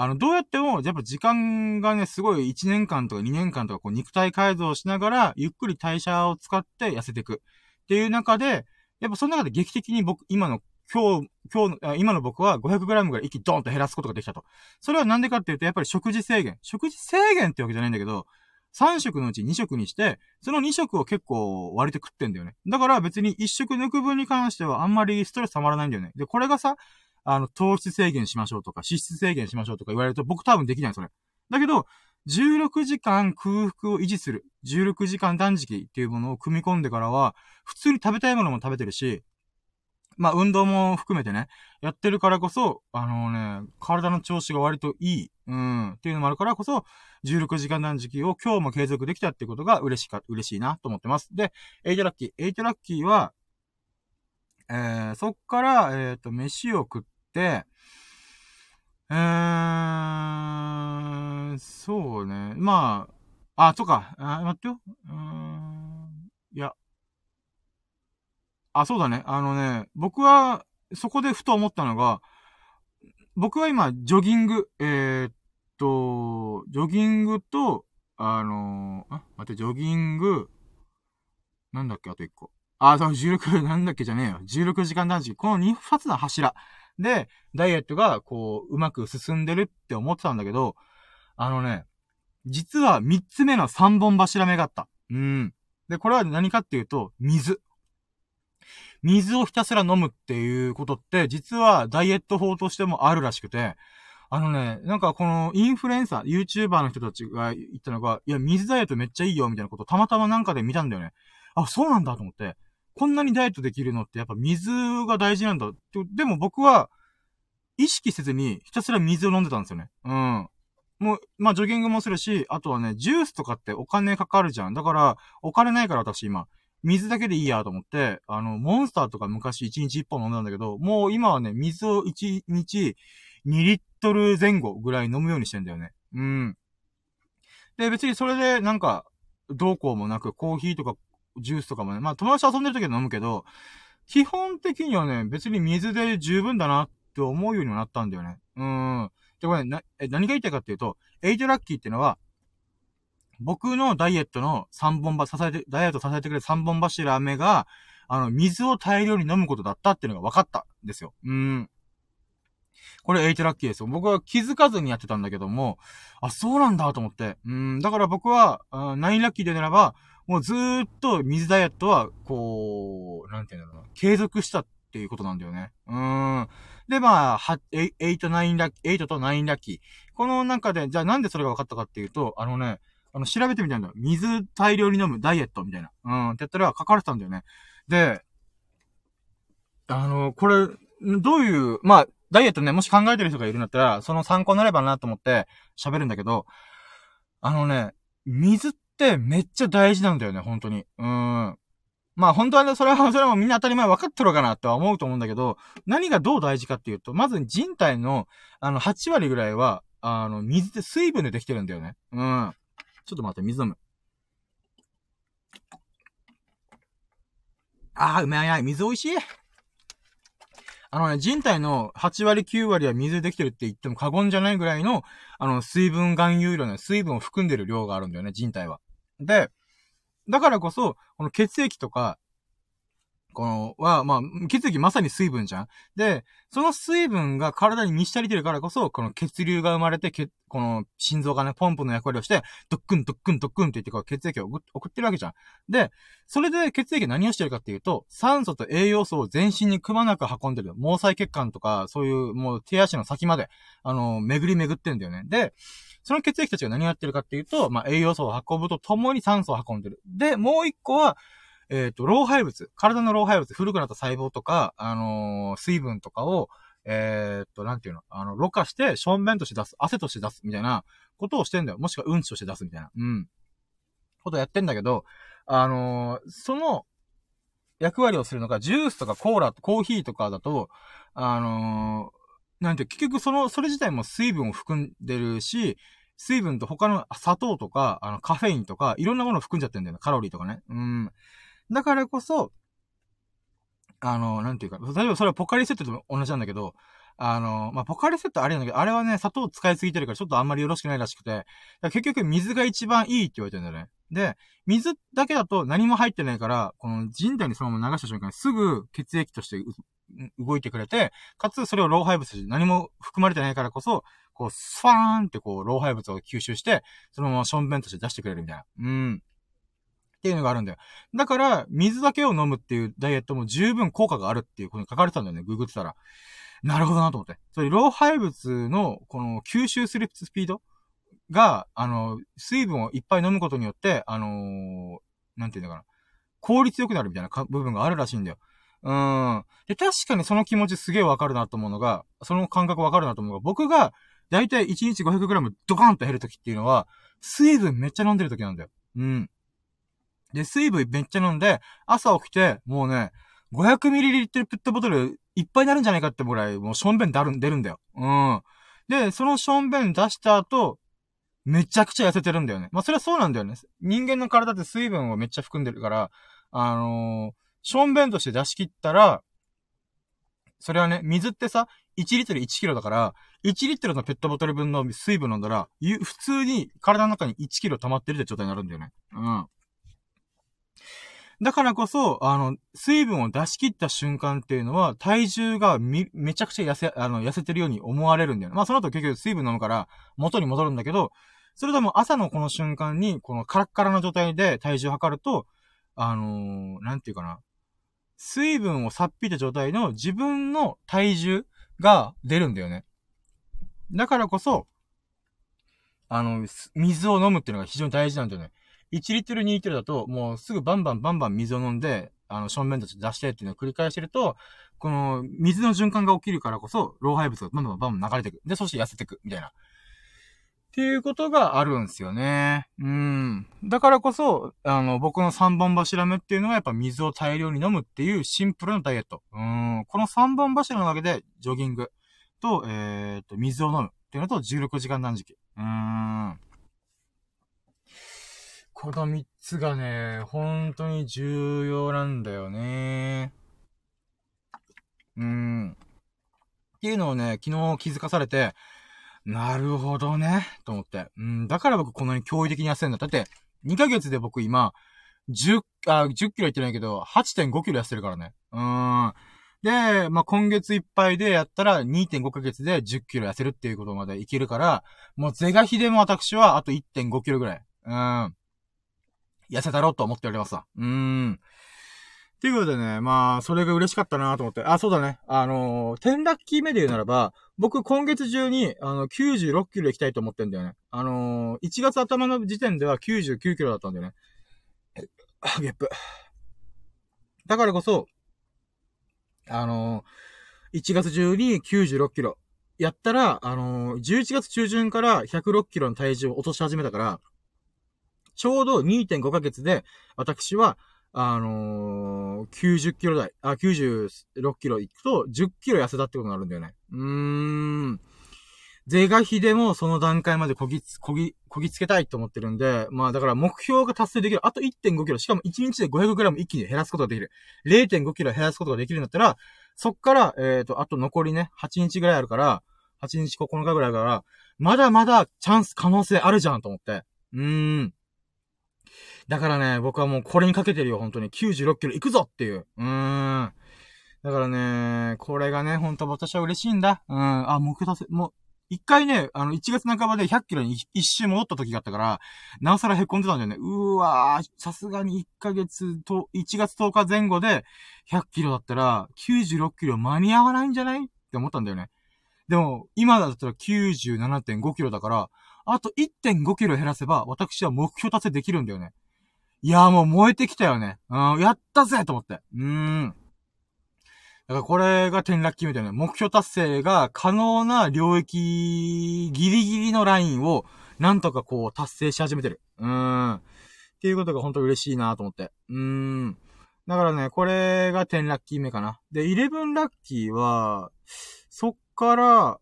あの、どうやっても、やっぱ時間がね、すごい1年間とか2年間とか、こう、肉体改造しながら、ゆっくり代謝を使って痩せていく。っていう中で、やっぱその中で劇的に僕、今の、今日、今日、今の僕は 500g ぐらい息ドーンと減らすことができたと。それはなんでかっていうと、やっぱり食事制限。食事制限ってわけじゃないんだけど、3食のうち2食にして、その2食を結構割と食ってんだよね。だから別に1食抜く分に関してはあんまりストレス溜まらないんだよね。で、これがさ、あの、糖質制限しましょうとか、脂質制限しましょうとか言われると、僕多分できない、それ。だけど、16時間空腹を維持する、16時間断食っていうものを組み込んでからは、普通に食べたいものも食べてるし、まあ、運動も含めてね、やってるからこそ、あのね、体の調子が割といい、うん、っていうのもあるからこそ、16時間断食を今日も継続できたってことが嬉しか、嬉しいなと思ってます。で、 eight ラッキー。 eight ラッキーは、えー、そっから、えっ、ー、と、飯を食って、えー、そうね。まあ、あ、とか、あ、待ってよ。うん、いや。あ、そうだね。あのね、僕は、そこでふと思ったのが、僕は今、ジョギング、えー、っと、ジョギングと、あのー、あ、待って、ジョギング、なんだっけ、あと一個。あ、そう、16、なんだっけじゃねえよ。16時間断食。この2発の柱。で、ダイエットが、こう、うまく進んでるって思ってたんだけど、あのね、実は3つ目の3本柱目があった。うん。で、これは何かっていうと、水。水をひたすら飲むっていうことって、実はダイエット法としてもあるらしくて、あのね、なんかこのインフルエンサー、YouTuber の人たちが言ったのが、いや、水ダイエットめっちゃいいよ、みたいなことたまたまなんかで見たんだよね。あ、そうなんだと思って。こんなにダイエットできるのってやっぱ水が大事なんだ。でも僕は、意識せずにひたすら水を飲んでたんですよね。うん。もう、まあ、ジョギングもするし、あとはね、ジュースとかってお金かかるじゃん。だから、お金ないから私今、水だけでいいやと思って、あの、モンスターとか昔1日1本飲んだんだけど、もう今はね、水を1日2リットル前後ぐらい飲むようにしてんだよね。うん。で、別にそれでなんか、どうこうもなく、コーヒーとかジュースとかもね、まあ友達と遊んでる時は飲むけど、基本的にはね、別に水で十分だなって思うようになったんだよね。うん。で、これ、な、え、何が言いたいかっていうと、 eight ラッキーっていうのは、僕のダイエットの3本柱、支えて、ダイエット支えてくれる3本柱目が、あの、水を大量に飲むことだったっていうのが分かったんですよ。うん。これ eight ラッキーですよ。僕は気づかずにやってたんだけども、あ、そうなんだと思って。うん、だから僕は、 nine ラッキーでならば、もうずーっと水ダイエットは、こう、なんていうんだろうな、継続したっていうことなんだよね。うーん。で、まあ、8、8、9ラッキー、8と9ラッキー。この中で、じゃあなんでそれが分かったかっていうと、あのね、あの、調べてみたんだよ。水大量に飲むダイエットみたいな。うん、ってやったら書かれてたんだよね。で、あの、これ、どういう、まあ、ダイエットね、もし考えてる人がいるんだったら、その参考になればなと思って喋るんだけど、あのね、水っってめっちゃ大事なんだよね、本当に。うん。まあ本当はね、それは、それはみんな当たり前分かってるかなとは思うと思うんだけど、何がどう大事かっていうと、まず人体の、あの、8割ぐらいは、あの、水って水分でできてるんだよね。うん。ちょっと待って、水飲む。ああ、うめあい。水美味しい。あのね、人体の8割9割は水でできてるって言っても過言じゃないぐらいの、あの、水分含有量ね、水分を含んでる量があるんだよね、人体は。で、だからこそ、この血液とか、この、は、まあ、血液まさに水分じゃん。で、その水分が体に満ち足りてるからこそ、この血流が生まれて、この心臓がね、ポンプの役割をして、ドックンドックンドックンって言ってこう血液を送ってるわけじゃん。で、それで血液何をしてるかっていうと、酸素と栄養素を全身にくまなく運んでる。毛細血管とか、そういうもう手足の先まで、あの、巡り巡ってんだよね。で、その血液たちが何やってるかっていうと、まあ、栄養素を運ぶとともに酸素を運んでる。で、もう一個は、えっ、ー、と、老廃物、体の老廃物、古くなった細胞とか、あのー、水分とかを、えっ、と、なんていうの、あの、ろ過して、正面として出す、汗として出す、みたいなことをしてんだよ。もしくはうんちとして出す、みたいな。うん。ことやってんだけど、あのその、役割をするのが、ジュースとかコーラ、コーヒーとかだと、あのなんて、結局その、それ自体も水分を含んでるし、水分と他の砂糖とか、あの、カフェインとか、いろんなものを含んじゃってんだよね。カロリーとかね。うん。だからこそ、あの、なんていうか、例えばそれはポカリセットと同じなんだけど、あの、まあ、ポカリセットあれなんだけど、あれはね、砂糖使いすぎてるからちょっとあんまりよろしくないらしくて、結局水が一番いいって言われてるんだよね。で、水だけだと何も入ってないから、この人体にそのまま流した瞬間にすぐ血液として動いてくれて、かつそれを老廃物で何も含まれてないからこそ、こう、スファーンってこう、老廃物を吸収して、そのままションベンとして出してくれるみたいな。うん。っていうのがあるんだよ。だから、水だけを飲むっていうダイエットも十分効果があるっていうことに書かれてたんだよね、ググってたら。なるほどなと思って。それ、老廃物の、この、吸収するスピードが、あの、水分をいっぱい飲むことによって、あのー、なんていうのかな。効率良くなるみたいな部分があるらしいんだよ。うん。で、確かにその気持ちすげえわかるなと思うのが、その感覚わかるなと思うのが、僕が、だいたい1日 500g ドカンと減るときっていうのは、水分めっちゃ飲んでるときなんだよ。うん。で、水分めっちゃ飲んで、朝起きて、もうね、500ml ペットボトルいっぱいになるんじゃないかってぐらい、もうションベン出る、出るんだよ。うん。で、そのションベン出した後、めちゃくちゃ痩せてるんだよね。まあ、それはそうなんだよね。人間の体って水分をめっちゃ含んでるから、あのー、ションベンとして出し切ったら、それはね、水ってさ、1リットル1キロだから、1リットルのペットボトル分の水分飲んだら、普通に体の中に1キロ溜まってるって状態になるんだよね。うん。だからこそ、あの、水分を出し切った瞬間っていうのは、体重が、めちゃくちゃ痩せ、あの、痩せてるように思われるんだよね。まあ、その後結局水分飲むから、元に戻るんだけど、それでも朝のこの瞬間に、このカラッカラの状態で体重を測ると、あのー、なんていうかな。水分をさっぴいた状態の自分の体重が出るんだよね。だからこそ、あの、水を飲むっていうのが非常に大事なんだよね。1リットル2リットルだと、もうすぐバンバンバンバン水を飲んで、あの、正面たち出してっていうのを繰り返してると、この、水の循環が起きるからこそ、老廃物がバンバンバンバン流れていく。で、そして痩せていく。みたいな。っていうことがあるんですよね。うん。だからこそ、あの、僕の3本柱目っていうのはやっぱ水を大量に飲むっていうシンプルなダイエット。うん。この3本柱のわけで、ジョギングと、えー、っと、水を飲むっていうのと16時間断食。うん。この3つがね、本当に重要なんだよね。うん。っていうのをね、昨日気づかされて、なるほどね、と思って。うん、だから僕こんなに驚異的に痩せるんだ。だって、2ヶ月で僕今、10、あ、10キロいってないけど、8.5キロ痩せるからね。うーん。で、まあ、今月いっぱいでやったら2.5ヶ月で10キロ痩せるっていうことまでいけるから、もう是が非でも私はあと1.5キロぐらい。うん。痩せたろうと思っておりますわ。うーん。っていうことでね、まあ、それが嬉しかったなと思って。あ、そうだね。あのー、10ラッキー目で言うならば、僕今月中に、あの、96キロ行きたいと思ってんだよね。あのー、1月頭の時点では99キロだったんだよね。あ、ゲップ。だからこそ、あのー、1月中に96キロ。やったら、あのー、11月中旬から106キロの体重を落とし始めたから、ちょうど2.5ヶ月で、私は、あのー、90キロ台、あ、96キロ行くと、10キロ痩せたってことになるんだよね。うーん。是が非でもその段階までこぎつ、こぎ、こぎつけたいと思ってるんで、まあだから目標が達成できる。あと1.5キロ、しかも1日で 500g 一気に減らすことができる。0.5キロ減らすことができるんだったら、そっから、えっ、ー、と、あと残りね、8日ぐらいあるから、8日9日ぐらいから、まだまだチャンス可能性あるじゃんと思って。うーん。だからね、僕はもうこれにかけてるよ、本当に。96キロ行くぞっていう。うーん。だからね、これがね、本当私は嬉しいんだ。うん。あ、目標達成、もう、一回ね、あの、1月半ばで100キロに一周戻った時があったから、なおさら凹んでたんだよね。うーわー、さすがに1ヶ月と、1月10日前後で100キロだったら、96キロ間に合わないんじゃない？って思ったんだよね。でも、今だったら97.5キロだから、あと1.5キロ減らせば、私は目標達成できるんだよね。いやー、もう燃えてきたよね。うん、やったぜと思って。うーん。だからこれが転落期みたいな。目標達成が可能な領域、ギリギリのラインを、なんとかこう達成し始めてる。うーん。っていうことが本当嬉しいなと思って。うーん。だからね、これが10ラッキー目かな。で、11ラッキーは、そっから、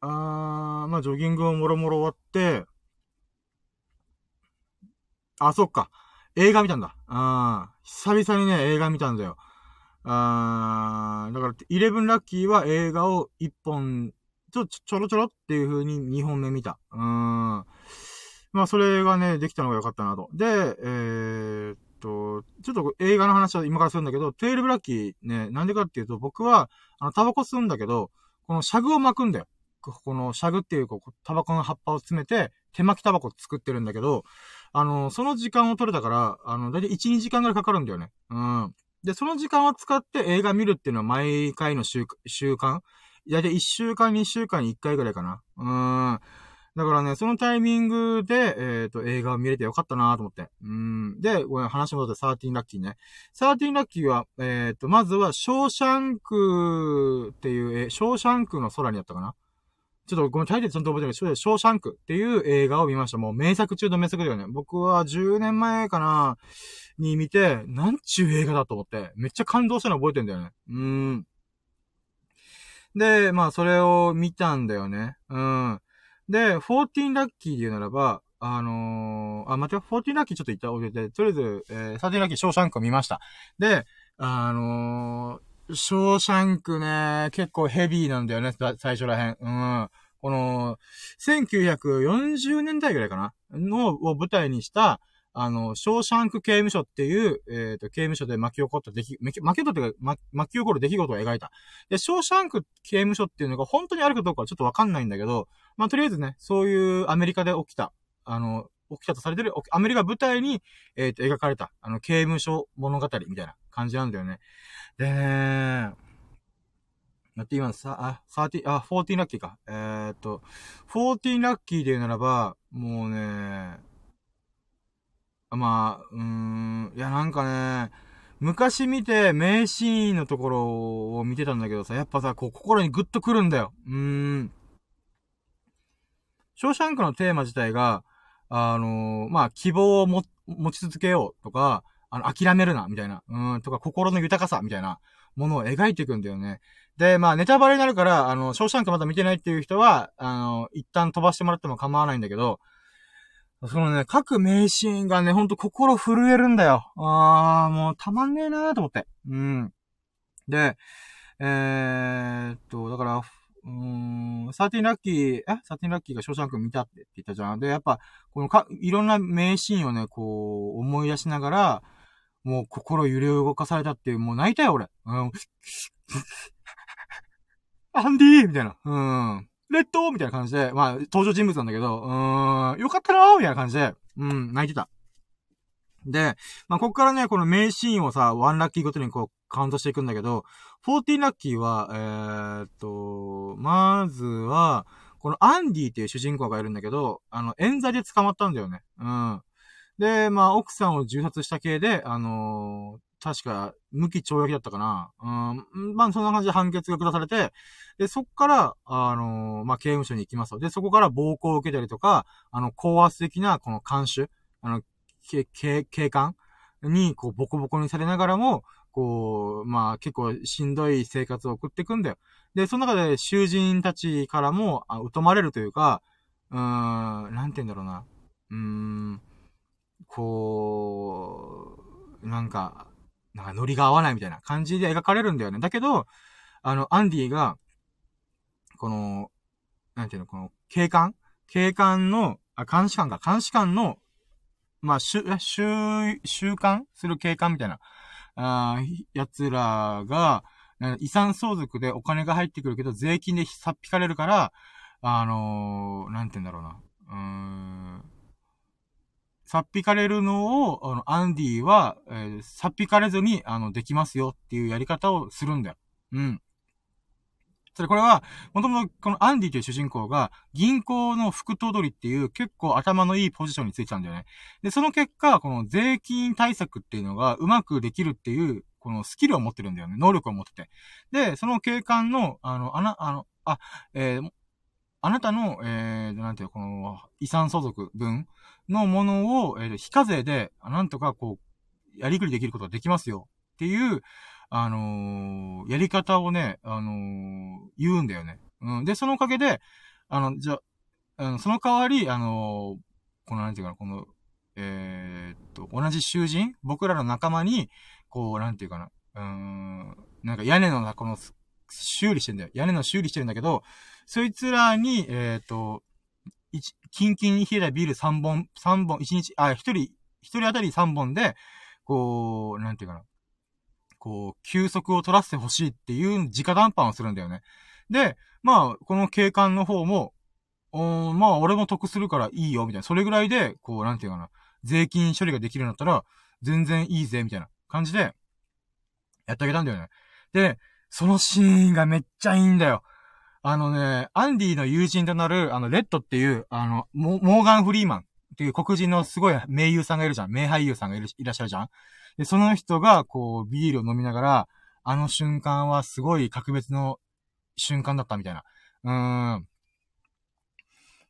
あー、まあ、ジョギングをもろもろ終わって、あ、そっか。映画見たんだ。あー久々にね、映画見たんだよ。あーだから、イレブンラッキーは映画を一本、ちょ、ちょろちょろっていう風に二本目見た。うーん。まあ、それがね、できたのが良かったなと。で、えー、っと、ちょっと映画の話は今からするんだけど、12ラッキーね、なんでかっていうと、僕は、あの、タバコ吸うんだけど、このシャグを巻くんだよ。このシャグっていう、こう、タバコの葉っぱを詰めて、手巻きタバコ作ってるんだけど、あの、その時間を取れたから、あの、だいたい1、2時間ぐらいかかるんだよね。うん。で、その時間を使って映画見るっていうのは毎回の習習慣だいたい1週間、2週間に1回ぐらいかな。うん。だからね、そのタイミングで、えっ、ー、と、映画を見れてよかったなと思って。うん。で、ごめん、話戻って13ラッキーね。13ラッキーは、えっ、ー、と、まずは、ショーシャンクっていう、えショーシャンクの空にあったかなちょっとごめん、タイトルちゃんと覚えてないけど、ショーシャンクっていう映画を見ました。もう名作中の名作だよね。僕は10年前かな、に見て、なんちゅう映画だと思って、めっちゃ感動したの覚えてんだよね。うーん。で、まあ、それを見たんだよね。うん。で、14ラッキーで言うならば、あのー、あ、待って、14ラッキーちょっと言ったおいて、とりあえず、えー、13ラッキーショーシャンクを見ました。で、あのー、ショーシャンクね、結構ヘビーなんだよね、最初らへん。うん。この、1940年代ぐらいかな？のを舞台にした、あの、ショーシャンク刑務所っていう、えっ、ー、と、刑務所で巻き起こった出来、巻き起こった、巻き起こる出来事を描いた。で、ショーシャンク刑務所っていうのが本当にあるかどうかはちょっとわかんないんだけど、まあ、とりあえずね、そういうアメリカで起きた、あの、起きたとされてる、アメリカ舞台に、えっ、ー、と、描かれた、あの、刑務所物語みたいな感じなんだよね。でねなって今さ、あ、30、あ、14ラッキーか。えー、っと、14ラッキーで言うならば、もうね、まあ、うーん、いやなんかね、昔見て名シーンのところを見てたんだけどさ、やっぱさ、こう心にグッとくるんだよ。うーん。ショーシャンクのテーマ自体が、あのー、まあ、希望を持ち続けようとか、あの、諦めるな、みたいな。うん、とか、心の豊かさ、みたいなものを描いていくんだよね。で、まあ、ネタバレになるから、あの、ショーシャンクまだ見てないっていう人は、あの、一旦飛ばしてもらっても構わないんだけど、そのね、各名シーンがね、ほんと心震えるんだよ。あー、もうたまんねえなーと思って。うん。で、えー、っと、だから、うーん、サーティンラッキー、え？サーティンラッキーがショーシャンク見たって言ったじゃん。で、やっぱ、このか、いろんな名シーンをね、こう、思い出しながら、もう心揺れ動かされたっていう、もう泣いたよ、俺。うん。アンディーみたいな。うん。レッドみたいな感じで、まあ、登場人物なんだけど、うーん、よかったなーみたいな感じで、うん、泣いてた。で、まあ、ここからね、この名シーンをさ、ワンラッキーごとにこう、カウントしていくんだけど、14ラッキーは、えー、っと、まずは、このアンディっていう主人公がいるんだけど、あの、冤罪で捕まったんだよね。うん。で、まあ、奥さんを銃殺した系で、あのー、確か、無期懲役だったかな。うん。まあ、そんな感じで判決が下されて、で、そっから、あのー、まあ、刑務所に行きますと。で、そこから暴行を受けたりとか、あの、高圧的な、この監守、あの、警、警官に、こう、ボコボコにされながらも、こう、まあ、結構しんどい生活を送っていくんだよ。で、その中で囚人たちからも、あ疎まれるというか、うーん、なんて言うんだろうな。うーん、こう、なんか、なんかノリが合わないみたいな感じで描かれるんだよね。だけど、あの、アンディが、この、なんていうの、この、警官？警官の、あ、監視官か、監視官のまあ、週、週、週間する警官みたいな、ああ奴らが、遺産相続でお金が入ってくるけど、税金でさっぴかれるから、あのー、なんて言うんだろうな。うーん。さっぴかれるのを、あの、アンディは、えー、さっぴかれずに、あの、できますよっていうやり方をするんだよ。うん。それこれは、もともとこのアンディという主人公が銀行の副頭取っていう結構頭のいいポジションについてたんだよね。で、その結果、この税金対策っていうのがうまくできるっていう、このスキルを持ってるんだよね。能力を持ってて。で、その警官の、あの、あな、あの、あ、えー、あなたの、えー、なんていうこの、遺産相続分のものを、えー、非課税で、なんとかこう、やりくりできることができますよっていう、あのー、やり方をね、あのー、言うんだよね。うん。で、そのおかげで、あの、じゃ、あの、その代わり、あのー、この、なんていうかな、この、えっと、同じ囚人僕らの仲間に、こう、なんていうかな、うーん、なんか屋根の、この、修理してんだよ。屋根の修理してるんだけど、そいつらに、えっ、と、一、キンキンに冷えたビール3本、3本、1日、あ、1人、1人当たり3本で、こう、なんていうかな、こう、休息を取らせてほしいっていう直談判をするんだよね。で、まあ、この警官の方も、おまあ、俺も得するからいいよ、みたいな。それぐらいで、こう、なんていうかな、税金処理ができるんだったら、全然いいぜ、みたいな感じで、やってあげたんだよね。で、そのシーンがめっちゃいいんだよ。あのね、アンディの友人となる、あの、レッドっていう、あの、モーガン・フリーマンっていう黒人のすごい名優さんがいるじゃん。名俳優さんがいるいらっしゃるじゃん。で、その人が、こう、ビールを飲みながら、あの瞬間はすごい格別の瞬間だったみたいな。うーん。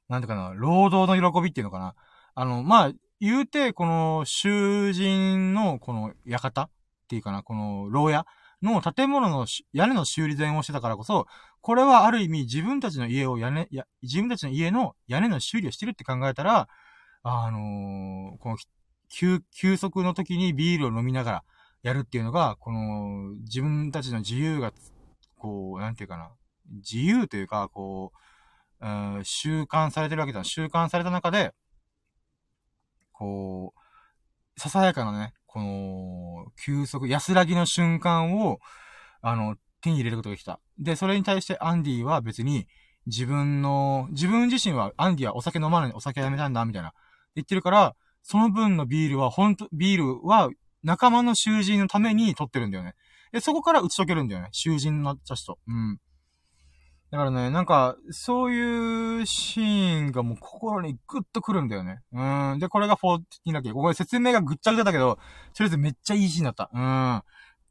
なんていうかな、労働の喜びっていうのかな。あの、まあ、言うて、この、囚人の、この、館っていうかな、この、牢屋の建物の屋根の修理前をしてたからこそ、これはある意味自分たちの家を屋根、や、自分たちの家の屋根の修理をしてるって考えたら、あのー、この休、休息の時にビールを飲みながらやるっていうのが、この、自分たちの自由が、こう、なんていうかな、自由というか、こう、うん、習慣されてるわけだ。習慣された中で、こう、ささやかなね、この、休息、安らぎの瞬間を、あの、手に入れることができた。で、それに対してアンディは別に、自分の、自分自身は、アンディはお酒飲まない、お酒やめたんだ、みたいな。言ってるから、その分のビールは、ほんと、ビールは仲間の囚人のために取ってるんだよね。で、そこから打ち解けるんだよね。囚人のたちと。うん。だからね、なんか、そういうシーンがもう心にグッとくるんだよね。うん。で、これが14だっけ？ここで説明がぐっちゃぐちゃだけど、とりあえずめっちゃいいシーンだった。うん。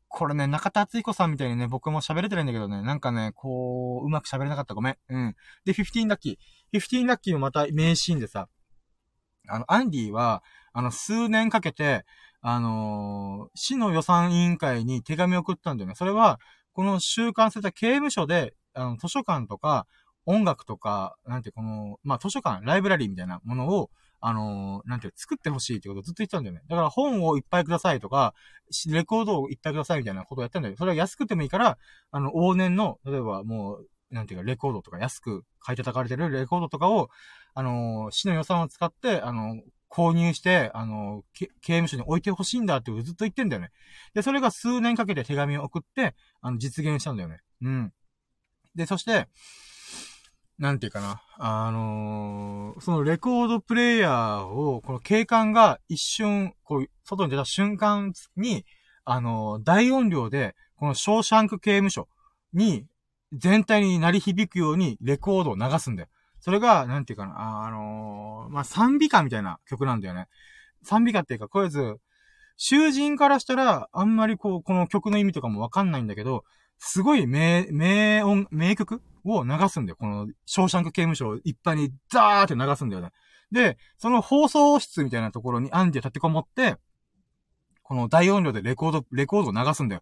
これね、中田敦彦さんみたいにね、僕も喋れてないんだけどね、なんかね、こう、うまく喋れなかった。ごめん。うん。で、15ラッキー。15ラッキーもまた名シーンでさ、あの、アンディは、あの、数年かけて、あのー、市の予算委員会に手紙を送ったんだよね。それは、この収監された刑務所で、あの、図書館とか、音楽とか、なんて、この、まあ、図書館、ライブラリーみたいなものを、あのー、なんて、作ってほしいってことをずっと言ってたんだよね。だから本をいっぱいくださいとか、レコードをいっぱいくださいみたいなことをやってんだけど、それは安くてもいいから、あの、往年の、例えばもう、なんていうか、レコードとか安く買い叩かれてるレコードとかを、あのー、市の予算を使って、あのー、購入して、あの、刑務所に置いてほしいんだってずっと言ってんだよね。で、それが数年かけて手紙を送って、あの、実現したんだよね。うん。で、そして、なんていうかな。あのー、そのレコードプレイヤーを、この警官が一瞬、こう、外に出た瞬間に、あのー、大音量で、このショーシャンク刑務所に、全体に鳴り響くようにレコードを流すんだよ。それが、なんていうかな、あのー、まあ、賛美歌みたいな曲なんだよね。賛美歌っていうか、これず、囚人からしたら、あんまりこう、この曲の意味とかもわかんないんだけど、すごい名、名音、名曲を流すんだよ。この、ショーシャンク刑務所をいっぱいにザーって流すんだよね。で、その放送室みたいなところにアンディが立てこもって、この大音量でレコード、レコードを流すんだよ。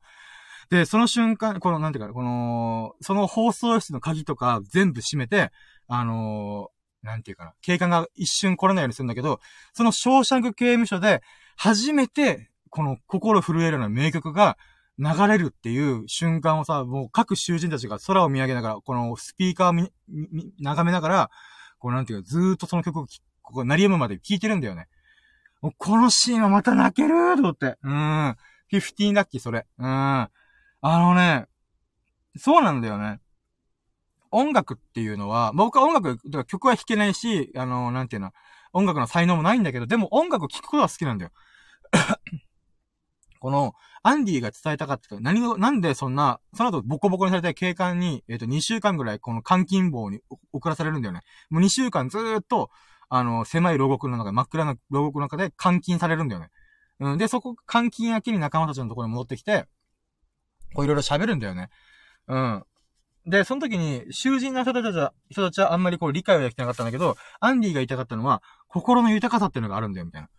で、その瞬間、この、なんていうか、この、その放送室の鍵とか全部閉めて、あのー、なんていうかな、警官が一瞬来れないようにするんだけど、そのショーシャンク刑務所で、初めて、この心震えるような名曲が流れるっていう瞬間をさ、もう各囚人たちが空を見上げながら、このスピーカーを見、見、眺めながら、こうなんていうか、ずーっとその曲をここ、鳴り止むまで聴いてるんだよね。もうこのシーンはまた泣けると思って。うん。15ラッキー、それ。うん。あのね、そうなんだよね。音楽っていうのは、僕は音楽、曲は弾けないし、あのー、なんていうの、音楽の才能もないんだけど、でも音楽を聴くことは好きなんだよ。この、アンディが伝えたかった何を、なんでそんな、その後ボコボコにされて警官に、えっ、ー、と、2週間ぐらいこの監禁棒に送らされるんだよね。もう2週間ずーっと、あの、狭い牢獄の中、真っ暗な牢獄の中で監禁されるんだよね。うん。で、そこ、監禁明けに仲間たちのところに戻ってきて、こういろいろ喋るんだよね。うん。で、その時に、囚人の人たちは、人たちはあんまりこう理解はできてなかったんだけど、アンディが言いたかったのは、心の豊かさっていうのがあるんだよ、みたいな。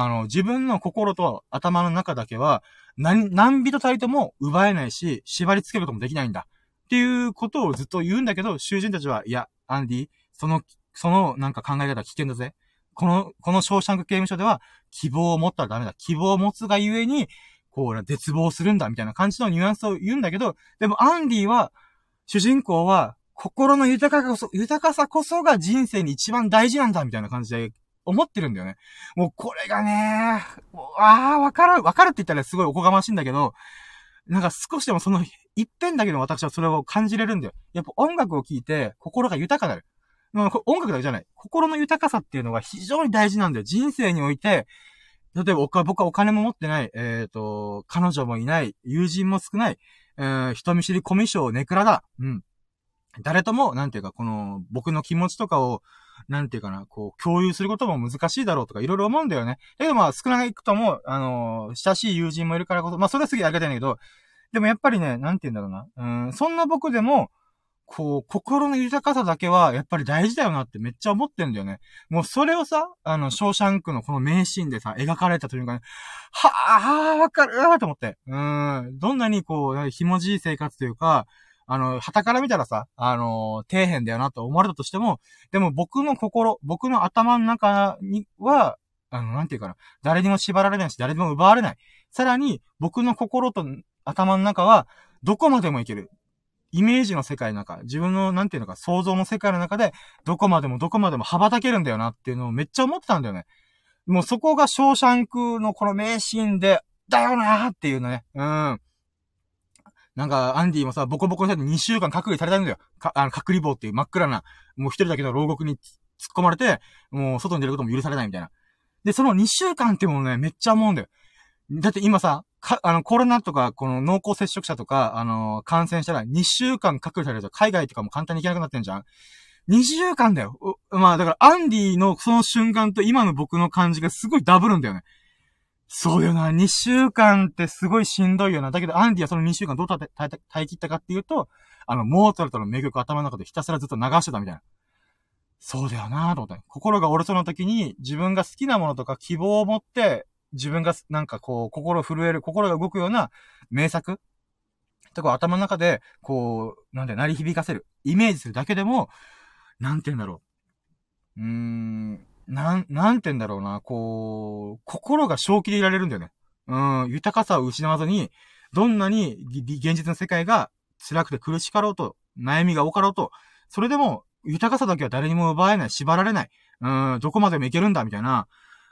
あの、自分の心と頭の中だけは、何、何人たりとも奪えないし、縛り付けることもできないんだ。っていうことをずっと言うんだけど、囚人たちは、いや、アンディ、その、そのなんか考え方は危険だぜ。この、このショーシャンク刑務所では、希望を持ったらダメだ。希望を持つがゆえに、こう、絶望するんだ、みたいな感じのニュアンスを言うんだけど、でもアンディは、主人公は、心の豊かさこそ、豊かさこそが人生に一番大事なんだ、みたいな感じで思ってるんだよね。もうこれがね、ああ、わかる、わかるって言ったらすごいおこがましいんだけど、なんか少しでもその一点だけの私はそれを感じれるんだよ。やっぱ音楽を聴いて心が豊かなる。まあ、音楽だけじゃない。心の豊かさっていうのが非常に大事なんだよ。人生において、例えば僕はお金も持ってない、えっ、ー、と、彼女もいない、友人も少ない、えー、人見知りコミュ障ネクラだ。うん。誰とも、なんていうか、この、僕の気持ちとかを、なんていうかな、こう、共有することも難しいだろうとか、いろいろ思うんだよね。だけどまあ、少なくとも、あのー、親しい友人もいるからこそ、まあ、それはすげえありがたいんだけど、でもやっぱりね、なんて言うんだろうな。うん、そんな僕でも、こう、心の豊かさだけは、やっぱり大事だよなってめっちゃ思ってんだよね。もうそれをさ、あの、ショーシャンクのこの名シーンでさ、描かれたというかね、はぁ、わかるーと思って。うん、どんなにこう、ひもじい生活というか、あの、旗から見たらさ、あの、底辺だよなと思われたとしても、でも僕の心、僕の頭の中には、あの、なんていうかな、誰にも縛られないし、誰にも奪われない。さらに、僕の心と頭の中は、どこまでもいける。イメージの世界の中、自分の、なんていうのか、想像の世界の中で、どこまでもどこまでも羽ばたけるんだよなっていうのをめっちゃ思ってたんだよね。もうそこがショーシャンクのこの名シーンで、だよなーっていうのね。うん。なんか、アンディもさ、ボコボコにされて2週間隔離されたんだよ。か、あの、隔離棒っていう真っ暗な、もう一人だけの牢獄に突っ込まれて、もう外に出ることも許されないみたいな。で、その2週間ってものね、めっちゃ思うんだよ。だって今さ、か、あの、コロナとか、この濃厚接触者とか、あの、感染したら2週間隔離されると海外とかも簡単に行けなくなってんじゃん ?2 週間だよ。まあ、だから、アンディのその瞬間と今の僕の感じがすごいダブるんだよね。そうよな、2週間ってすごいしんどいよな。だけど、アンディはその2週間どう耐え、耐え切ったかっていうと、あの、モーツァルトの名曲頭の中でひたすらずっと流してたみたいな。そうだよなと思って。心が折れそうな時に、自分が好きなものとか希望を持って、自分がなんかこう、心震える、心が動くような名作とか頭の中で、こう、なんで、鳴り響かせる。イメージするだけでも、なんて言うんだろう。うーん、なん、なんて言うんだろうな。こう、心が正気でいられるんだよね。うん、豊かさを失わずに、どんなに現実の世界が辛くて苦しかろうと、悩みが多かろうと、それでも豊かさだけは誰にも奪えない、縛られない。うん、どこまでもいけるんだ、みたいな。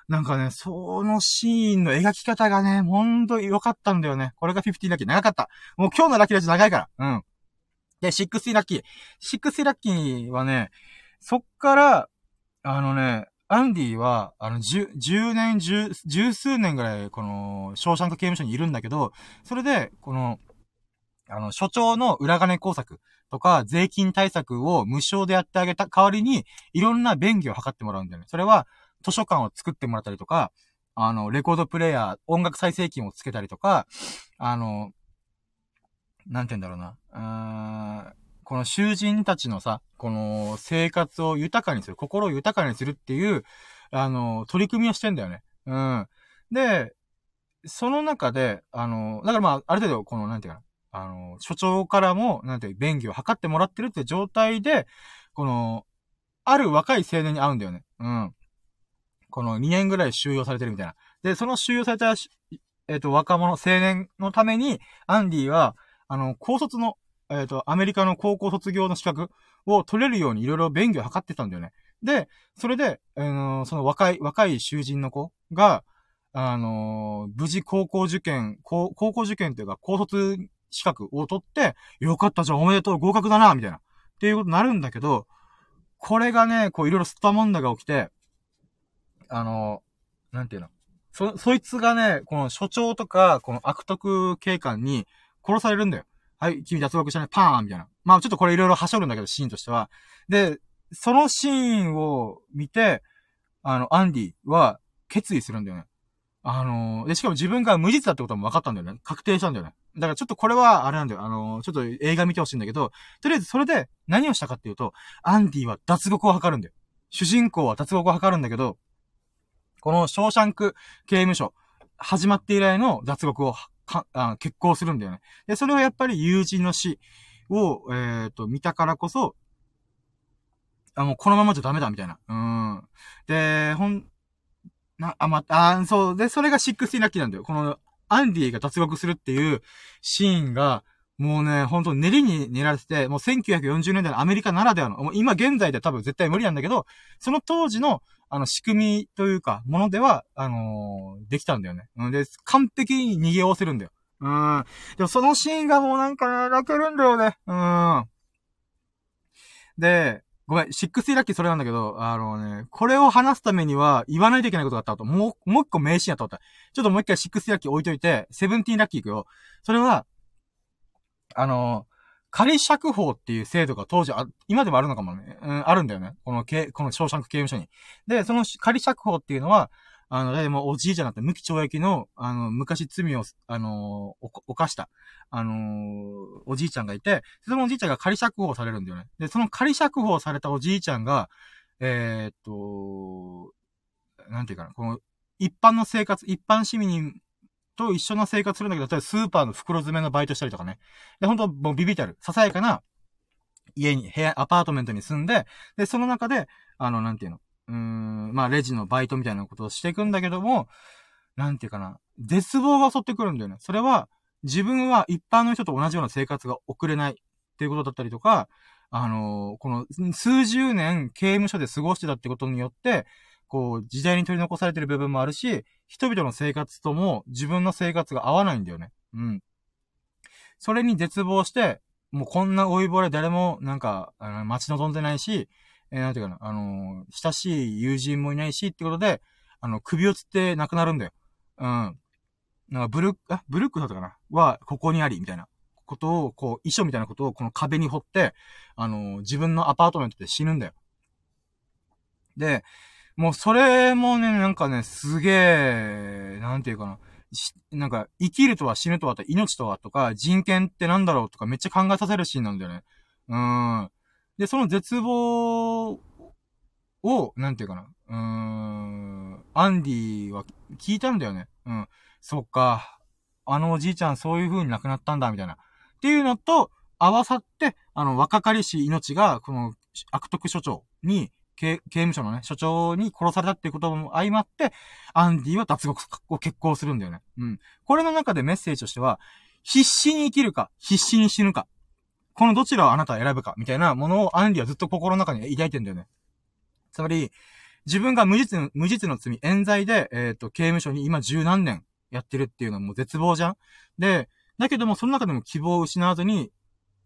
なんかね、そのシーンの描き方がね、ほんと良かったんだよね。これが15ラッキー長かった。もう今日のラッキーラジ長いから。うん。で、 sixteen ラッキー。 sixteen ラッキーはね、そっから、あのね、アンディは、あの、十、十年、十、十数年ぐらい、この、ショーシャンク刑務所にいるんだけど、それで、この、あの、所長の裏金工作とか、税金対策を無償でやってあげた代わりに、いろんな便宜を図ってもらうんだよね。それは、図書館を作ってもらったりとか、あの、レコードプレイヤー、音楽再生機をつけたりとか、あの、なんて言うんだろうな。うーん、この囚人たちのさ、この生活を豊かにする、心を豊かにするっていう、あの、取り組みをしてんだよね。うん。で、その中で、あの、だからまあ、ある程度、この、なんていうかな、あの、所長からも、なんていう、便宜を図ってもらってるって状態で、この、ある若い青年に会うんだよね。うん。この2年ぐらい収容されてるみたいな。で、その収容された、えっ、ー、と、若者、青年のために、アンディは、あの、高卒の、えっ、ー、と、アメリカの高校卒業の資格を取れるようにいろいろ便宜を図ってたんだよね。で、それで、あのー、その若い、若い囚人の子が、あの無事高校受験、高校受験っていうか、高卒資格を取って、よかった、じゃあおめでとう、合格だな、みたいな。っていうことになるんだけど、これがね、こういろいろスッパ問題が起きて、あの、なんていうの？そ、そいつがね、この所長とか、この悪徳警官に殺されるんだよ。はい、君脱獄したね、パーンみたいな。まあちょっとこれいろいろはしょるんだけど、シーンとしては。で、そのシーンを見て、あの、アンディは決意するんだよね。あのー、で、しかも自分が無実だってことも分かったんだよね。確定したんだよね。だからちょっとこれは、あれなんだよ。あのー、ちょっと映画見てほしいんだけど、とりあえずそれで何をしたかっていうと、アンディは脱獄を図るんだよ。主人公は脱獄を図るんだけど、このショーシャンク刑務所、始まって以来の脱獄をかあ結婚するんだよね。で、それはやっぱり友人の死を、えっ、ー、と、見たからこそ、あ、もうこのままじゃダメだ、みたいな。うん。で、ほん、な、あ、ま、あ、そう。で、それがシックスティーナッキーなんだよ。この、アンディが脱獄するっていうシーンが、もうね、ほんと練りに練られてて、もう1940年代のアメリカならではの、もう今現在では多分絶対無理なんだけど、その当時の、あの、仕組みというか、ものでは、あのー、できたんだよね。で、完璧に逃げおおせるんだよ。うん。でもそのシーンがもうなんかね、泣けるんだよね。うん。で、ごめん、シックスイラッキーそれなんだけど、あのね、これを話すためには言わないといけないことがあったと。もう、もう一個名シーンやったった。ちょっともう一回シックスイラッキー置いといて、セブンティーンラッキー行くよ。それは、あの仮釈放っていう制度が当時あ、今でもあるのかもね。うん、あるんだよね。この、け、この小シャンク刑務所に。で、その仮釈放っていうのは、あの、でもおじいちゃんだった無期懲役の、あの、昔罪を、あの犯した、あのおじいちゃんがいて、そのおじいちゃんが仮釈放されるんだよね。で、その仮釈放されたおじいちゃんが、えー、っと、なんていうかな、この、一般の生活、一般市民にと一緒の生活するんだけど、例えばスーパーの袋詰めのバイトしたりとかね。で、本当もうビビたる、ささやかな家に、部屋、アパートメントに住んで、で、その中で、あの、なんていうの、うーん、まあ、レジのバイトみたいなことをしていくんだけども、なんていうかな、絶望が襲ってくるんだよね。それは、自分は一般の人と同じような生活が送れないっていうことだったりとか、あのー、この数十年刑務所で過ごしてたってことによって、こう、時代に取り残されてる部分もあるし、人々の生活とも自分の生活が合わないんだよね。うん。それに絶望して、もうこんな老いぼれ誰も、なんか、あの、待ち望んでないし、えー、なんていうかな、あのー、親しい友人もいないしってことで、あの、首をつって亡くなるんだよ。うん。なんか、ブルック、あ、ブルックだったかな？は、ここにあり、みたいなことを、こう、遺書みたいなことをこの壁に掘って、あのー、自分のアパートメントで死ぬんだよ。で、もうそれもね、なんかね、すげえ、なんていうかな。なんか、生きるとは死ぬとはと命とはとか、人権ってなんだろうとかめっちゃ考えさせるシーンなんだよね。うん。で、その絶望を、なんていうかな。うーん。アンディは聞いたんだよね。うん。そっか。あのおじいちゃんそういう風に亡くなったんだ、みたいな。っていうのと、合わさって、あの、若かりし命が、この、悪徳所長に刑務所のね、所長に殺されたっていうことも相まって、アンディは脱獄を決行するんだよね。うん。これの中でメッセージとしては、必死に生きるか、必死に死ぬか。このどちらをあなたは選ぶか、みたいなものをアンディはずっと心の中に抱いてんだよね。つまり、自分が無実の、無実の罪、冤罪で、えっ、ー、と、刑務所に今十何年やってるっていうのはもう絶望じゃんで、だけどもその中でも希望を失わずに